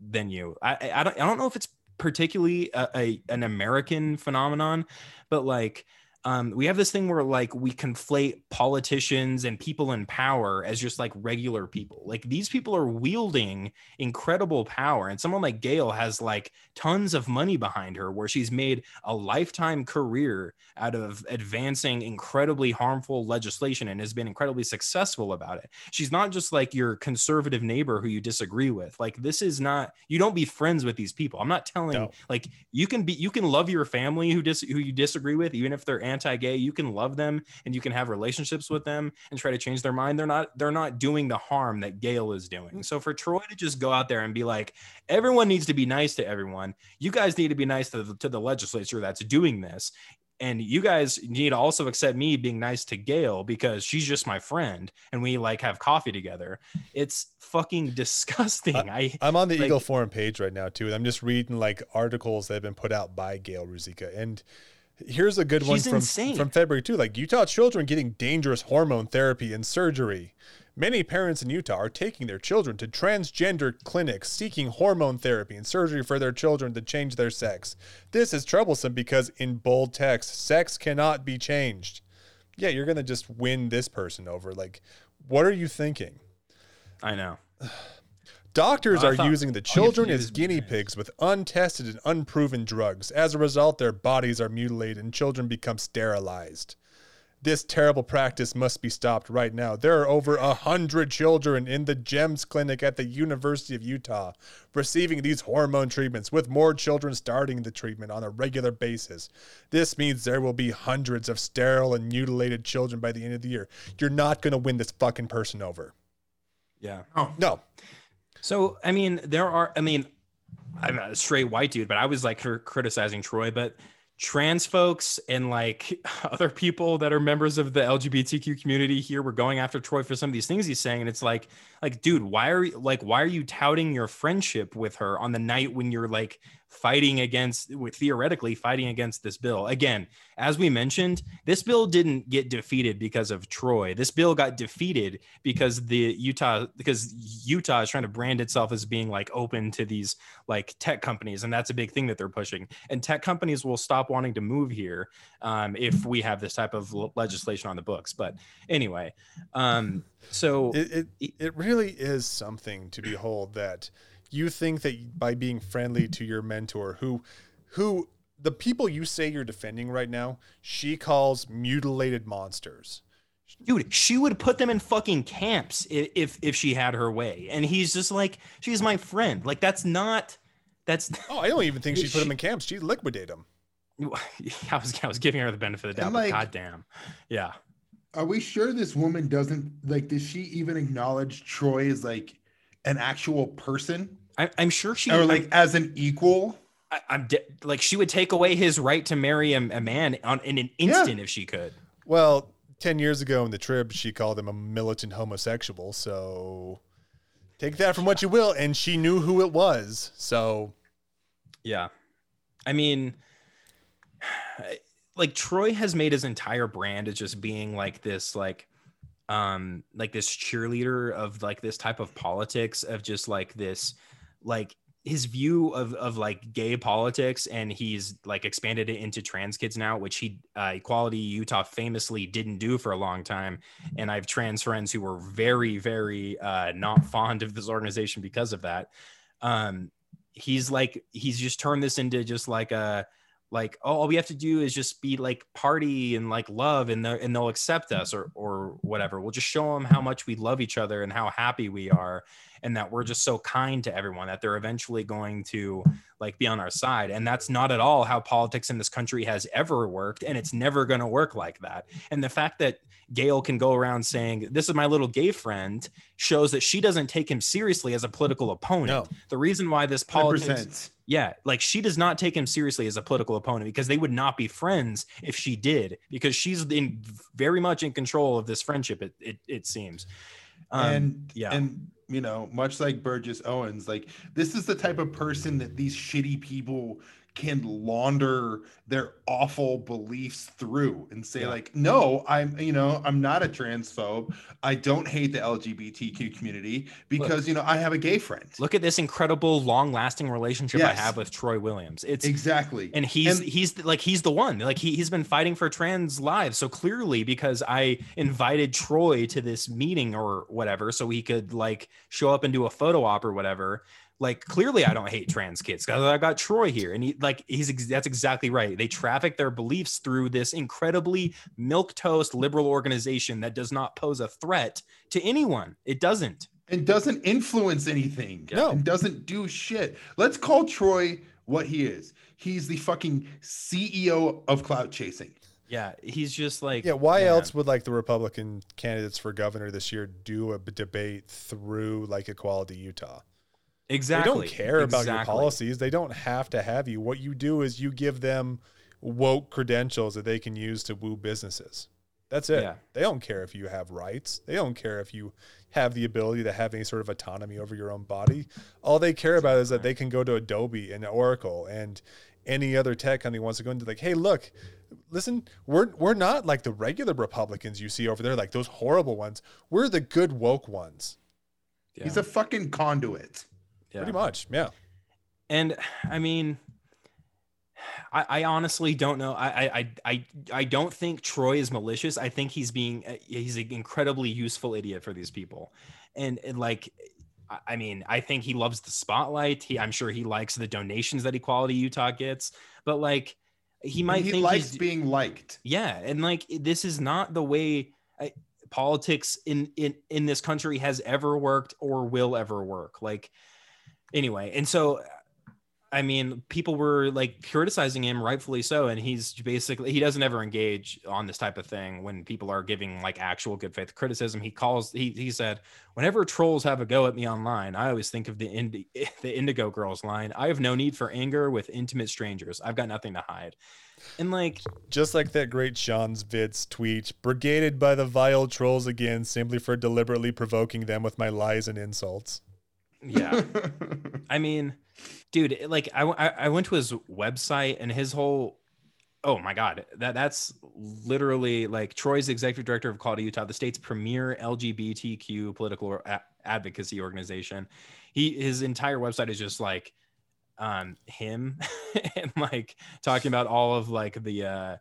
than you. I I don't I don't know if it's particularly a, a an American phenomenon, but like um, we have this thing where like we conflate politicians and people in power as just like regular people. Like these people are wielding incredible power, and someone like Gayle has like tons of money behind her, where she's made a lifetime career out of advancing incredibly harmful legislation and has been incredibly successful about it. She's not just like your conservative neighbor who you disagree with. Like this is not you don't be friends with these people. I'm not telling no. like you can be you can love your family who dis who you disagree with, even if they're anti-gay you can love them and you can have relationships with them and try to change their mind. They're not they're not doing the harm that gayle is doing. Mm. So for troy to just go out there and be like everyone needs to be nice to everyone. You guys need to be nice to the, to the legislature that's doing this. And you guys need to also accept me being nice to Gayle because she's just my friend and we like have coffee together. It's fucking disgusting. I, I am on the like, Eagle Forum page right now too, and I'm just reading like articles that have been put out by Gayle Ruzicka, and Here's a good one from, from February too. Like Utah children getting dangerous hormone therapy and surgery. Many parents in Utah are taking their children to transgender clinics seeking hormone therapy and surgery for their children to change their sex. This is troublesome because in bold text, sex cannot be changed. Yeah, you're going to just win this person over. Like, what are you thinking? I know. Doctors are using the children as guinea pigs with untested and unproven drugs. As a result, their bodies are mutilated and children become sterilized. This terrible practice must be stopped right now. There are over a hundred children in the GEMS clinic at the University of Utah receiving these hormone treatments, with more children starting the treatment on a regular basis. This means there will be hundreds of sterile and mutilated children by the end of the year. You're not going to win this fucking person over. Yeah. Oh. No. So, I mean, there are, I mean, I'm a straight white dude, but I was like criticizing Troy, but trans folks and like other people that are members of the LGBTQ community here were going after Troy for some of these things he's saying. And it's like, like, dude, why are you like, why are you touting your friendship with her on the night when you're like fighting against with theoretically fighting against this bill. Again as we mentioned this bill didn't get defeated because of troy. This bill got defeated because the utah because utah is trying to brand itself as being like open to these like tech companies and that's a big thing that they're pushing. And tech companies will stop wanting to move here um, if we have this type of legislation on the books. But anyway um, so it, it, it really is something to behold that you think that by being friendly to your mentor who who the people you say you're defending right now she calls mutilated monsters dude she would put them in fucking camps if, if if she had her way and he's just like she's my friend like that's not that's oh i don't even think she put them in camps she liquidated them I was, I was giving her the benefit of the doubt, like, but goddamn, yeah. Are we sure this woman doesn't like? Does she even acknowledge Troy as like an actual person? I, am sure she or like I, as an equal. I, am de- like she would take away his right to marry a, a man on in an instant yeah. if she could. Well, ten years ago in the trib, she called him a militant homosexual. So take that from what you will, and she knew who it was. So yeah, I mean, like Troy has made his entire brand as just being like this, like um like this cheerleader of like this type of politics of just like this like his view of of like gay politics and he's like expanded it into trans kids now which he uh, equality utah famously didn't do for a long time. And i have trans friends who were very very uh, not fond of this organization because of that. Um he's like he's just turned this into just like a like oh, all we have to do is just be like party and like love and, and they'll accept us or or whatever. We'll just show them how much we love each other and how happy we are and that we're just so kind to everyone that they're eventually going to like be on our side. And that's not at all how politics in this country has ever worked and it's never going to work like that. And the fact that gayle can go around saying this is my little gay friend shows that she doesn't take him seriously as a political opponent No. the reason why this politics 100%. yeah, like she does not take him seriously as a political opponent because they would not be friends if she did, because she's in very much in control of this friendship. It it, it seems. Um, and yeah. and you know much like burgess owens like this is the type of person that these shitty people can launder their awful beliefs through and say Yeah. like no i'm you know i'm not a transphobe. I don't hate the lgbtq community because you know i have a gay friend. Look at this incredible, long-lasting relationship I have with Troy Williams. It's exactly. And he's And- he's like he's the one. Like he, he's been fighting for trans lives. So clearly because i invited troy to this meeting or whatever so he could like show up and do a photo op or whatever like clearly i don't hate trans kids because i got troy here and he like he's ex- that's exactly right. They traffic their beliefs through this incredibly milk toast liberal organization that does not pose a threat to anyone. It doesn't. And doesn't influence anything. No. and doesn't do shit. Let's call troy what he is. He's the fucking ceo of clout chasing. Yeah he's just like Yeah, why man. else would like the Republican candidates for governor this year do a debate through like Equality Utah? Exactly They don't care about your policies. They don't have to have you. What you do is you give them woke credentials that they can use to woo businesses. That's it. Yeah. They don't care if you have rights. They don't care if you have the ability to have any sort of autonomy over your own body. All they care about is that they can go to Adobe and Oracle and any other tech company wants to go into like, hey, look, listen, we're we're not like the regular Republicans you see over there, like those horrible ones. We're the good woke ones. Yeah. he's a fucking conduit Yeah. Pretty much. Yeah. And I mean, I, I honestly don't know. I, I- I, I, don't think Troy is malicious. I think he's being, uh, he's an incredibly useful idiot for these people. And, and like, I- mean, I think he loves the spotlight. He, I'm sure he likes the donations that Equality Utah gets, but like, he might he think likes being liked yeah and like this is not the way I, politics in in in this country has ever worked or will ever work like anyway and so i mean people were like criticizing him rightfully so and he's basically he doesn't ever engage on this type of thing when people are giving like actual good faith criticism. He calls he, he said whenever trolls have a go at me online i always think of the Indi- the indigo girls line i have no need for anger with intimate strangers. I've got nothing to hide and like Just like that great Sean's Vids tweet, brigaded by the vile trolls again, simply for deliberately provoking them with my lies and insults. Yeah I mean, dude, like I, I went to his website and his whole oh my god, that that's literally like Troy's executive director of Quality Utah, the state's premier LGBTQ political a- advocacy organization. He his entire website is just like um him and like talking about all of like the uh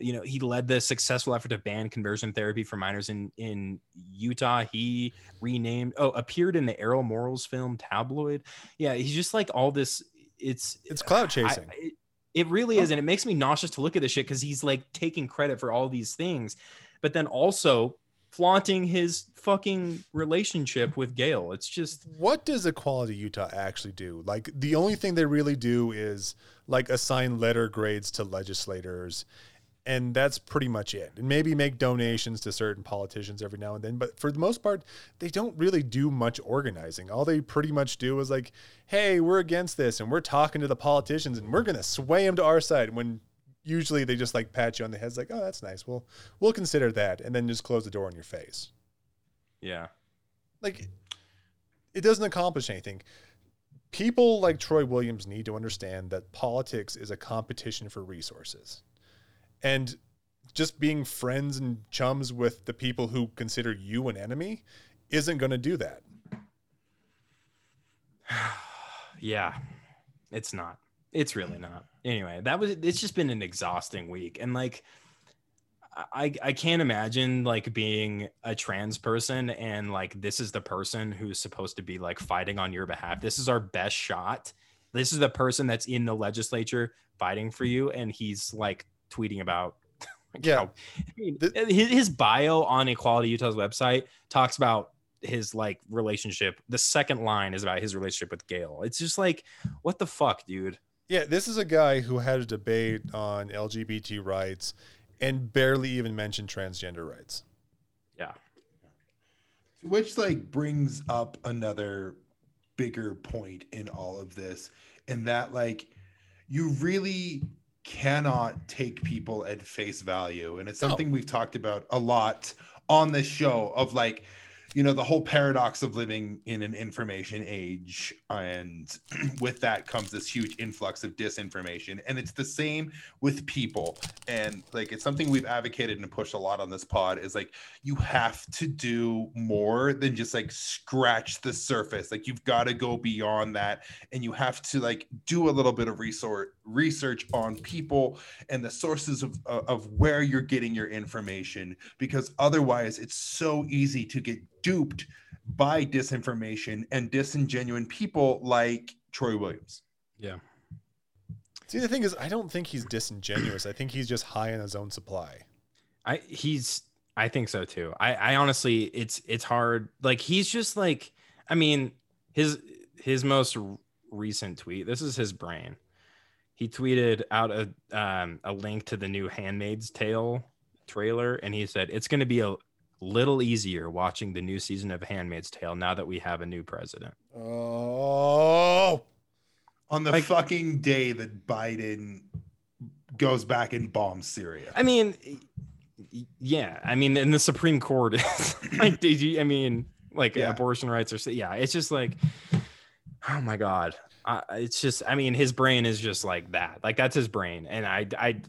you know he led the successful effort to ban conversion therapy for minors in in Utah. He renamed oh appeared in the Errol Morris film Tabloid. Yeah, he's just like all this. It's It's clout I- chasing. it, it really is, oh. and it makes me nauseous to look at this shit because he's like taking credit for all these things, but then also flaunting his fucking relationship with Gayle. It's just what does Equality Utah actually do? Like the only thing they really do is like assign letter grades to legislators and that's pretty much it. And maybe make donations to certain politicians every now and then, but for the most part, they don't really do much organizing. All they pretty much do is like, "Hey, we're against this and we're talking to the politicians and we're going to sway them to our side." When usually they just like pat you on the head like, "Oh, that's nice. Well, we'll consider that." And then just close the door in your face yeah, like it doesn't accomplish anything. People like Troy Williams need to understand that politics is a competition for resources. And just being friends and chums with the people who consider you an enemy isn't going to do that. yeah, it's not. It's really not. Anyway, that was. It's just been an exhausting week, and like. I, I can't imagine like being a trans person and like this is the person who's supposed to be like fighting on your behalf. This is our best shot. this is the person that's in the legislature fighting for you, and he's like tweeting about. like, Yeah. how- I mean, Th- uh, his, his bio on Equality Utah's website talks about his like relationship. The second line is about his relationship with Gayle. It's just like, what the fuck, dude? Yeah, this is a guy who had a debate on LGBT rights and barely even mentioned transgender rights. Yeah. which like brings up another bigger point in all of this and that like you really cannot take people at face value. And it's something we've talked about a lot on this show of like you know the whole paradox of living in an information age. And with that comes this huge influx of disinformation. And it's the same with people. And like it's something we've advocated and pushed a lot on this pod is like you have to do more than just like scratch the surface. Like you've got to go beyond that. And you have to like do a little bit of research research on people and the sources of of of where you're getting your information because otherwise it's so easy to get duped by disinformation and disingenuine people like Troy Williams. Yeah. See, the thing is, I don't think he's disingenuous. I think he's just high on his own supply. I he's I think so too. I I honestly it's it's hard. Like he's just like I mean his his most recent tweet. This is his brain. He tweeted out a um a link to the new Handmaid's Tale trailer and he said it's going to be a little easier watching the new season of Handmaid's Tale now that we have a new president. Oh, On the Like- fucking day that Biden goes back and bombs Syria. I mean yeah, I mean in the Supreme Court like did you I mean like Yeah. abortion rights are yeah, it's just like oh my god. I it's just I mean his brain is just like that. Like that's his brain and I I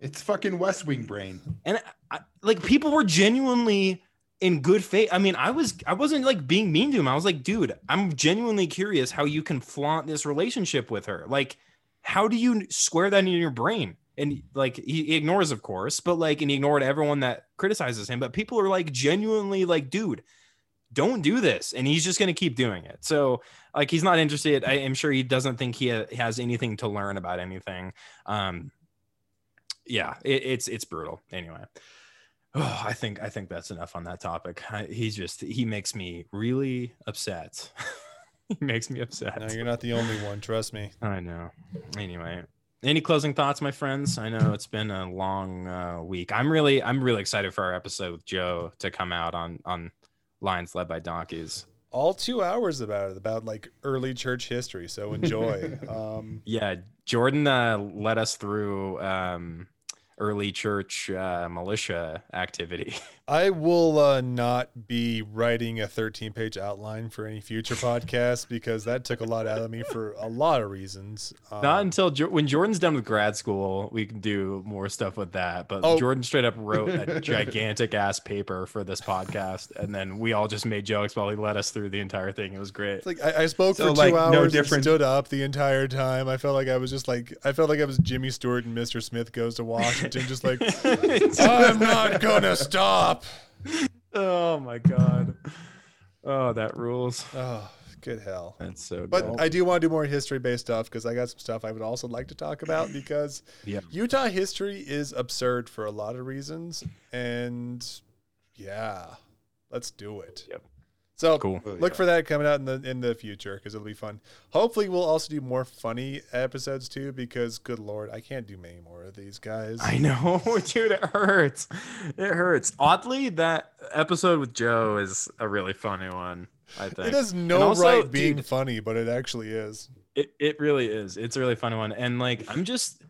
It's fucking West Wing brain. and I, like people were genuinely in good faith. I mean, I was I wasn't like being mean to him. I was like, dude, I'm genuinely curious how you can flaunt this relationship with her. Like, how do you square that in your brain? And like he ignores, of course, but like, and he ignored everyone that criticizes him. But people are like genuinely like, dude, don't do this. And he's just gonna keep doing it. So like, he's not interested. I am sure he doesn't think he ha- has anything to learn about anything. Um, yeah, it, it's it's brutal. Anyway. Oh, I think I think that's enough on that topic. I, he's just he makes me really upset. he makes me upset. no, you're not the only one. Trust me. I know. Anyway, any closing thoughts, my friends? I know it's been a long uh, week. I'm really I'm really excited for our episode with Joe to come out on on Lions led by donkeys. All two hours about it, about like early church history. So enjoy. um, Yeah, Jordan uh, led us through um, early church uh, militia activity. I will uh, not be writing a 13 page outline for any future podcast because that took a lot out of me for a lot of reasons. Um, Not until Jo- when Jordan's done with grad school, we can do more stuff with that. But Oh. Jordan straight up wrote a gigantic ass paper for this podcast, and then we all just made jokes while he led us through the entire thing. It was great. It's like I, I spoke So, for two hours no and different- stood up the entire time. I felt like I was just like I felt like I was Jimmy Stewart and Mr. Smith goes to Washington, just like I'm not gonna stop. oh my god. Oh, that rules. Oh, good hell. That's so. But dope. I do want to do more history based stuff because I got some stuff I would also like to talk about because Yeah. Utah history is absurd for a lot of reasons. And yeah, let's do it. Yep. So Cool. Look yeah. for that coming out in the in the future because it'll be fun. Hopefully, we'll also do more funny episodes too because good lord, I can't do many more of these guys. I know, dude. It hurts. It hurts. Oddly, that episode with Joe is a really funny one. I think it has no also, right being dude, funny, but it actually is. It it really is. It's a really funny one. And like I'm just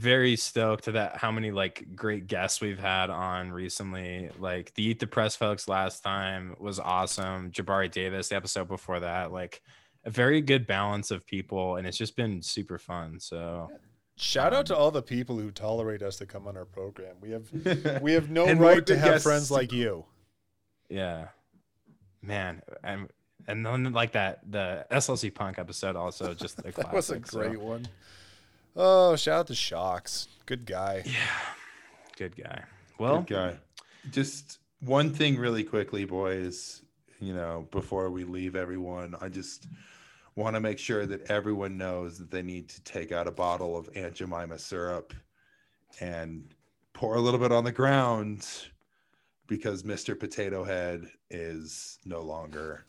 very stoked to that how many like great guests we've had on recently. Like the Eat the Press folks last time was awesome. Jabari Davis, the episode before that, like a very good balance of people, and it's just been super fun. So Shout out to all the people who tolerate us to come on our program. We have we have no right to have guests. friends like you. yeah. Man, and and then like that the SLC punk episode also just a That was a classic, so- great one. Oh, shout out to Shocks. Good guy. Yeah. Good guy. Well, Good guy. Just one thing really quickly, boys, you know, before we leave everyone, I just want to make sure that everyone knows that they need to take out a bottle of Aunt Jemima syrup and pour a little bit on the ground because Mr. Potato Head is no longer.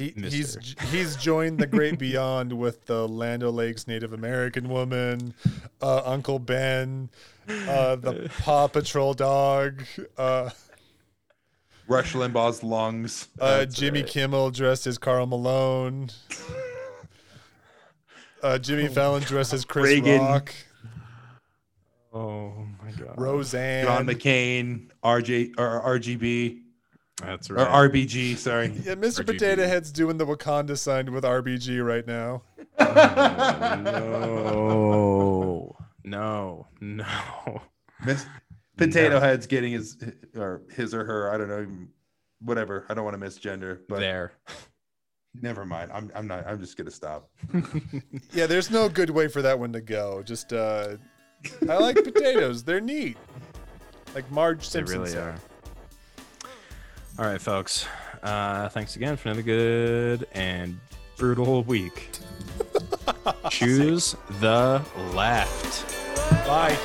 He, Mister. he's he's joined the great beyond with the Land O'Lakes Native American woman, uh, Uncle Ben, uh, the Paw Patrol dog, uh, Rush Limbaugh's lungs. uh, Jimmy right. Kimmel dressed as Karl Malone, uh, Jimmy Fallon dressed as Chris Reagan. Rock, Oh my god. Roseanne. John McCain, RJ or RGB That's right. or right. RBG. Sorry. yeah, Mr. RGB. Potato Head's doing the Wakanda sign with RBG right now. no. No. No. Miss Potato Head's getting his or his or her. I don't know. Whatever. I don't want to misgender, but there. never mind. I'm I'm not. I'm just gonna stop. Yeah, there's no good way for that one to go. Just uh I like potatoes. They're neat. Like Marge Simpson. They Simpson really said. are. All right, folks. Uh, thanks again for another good and brutal week. Choose the left. Bye.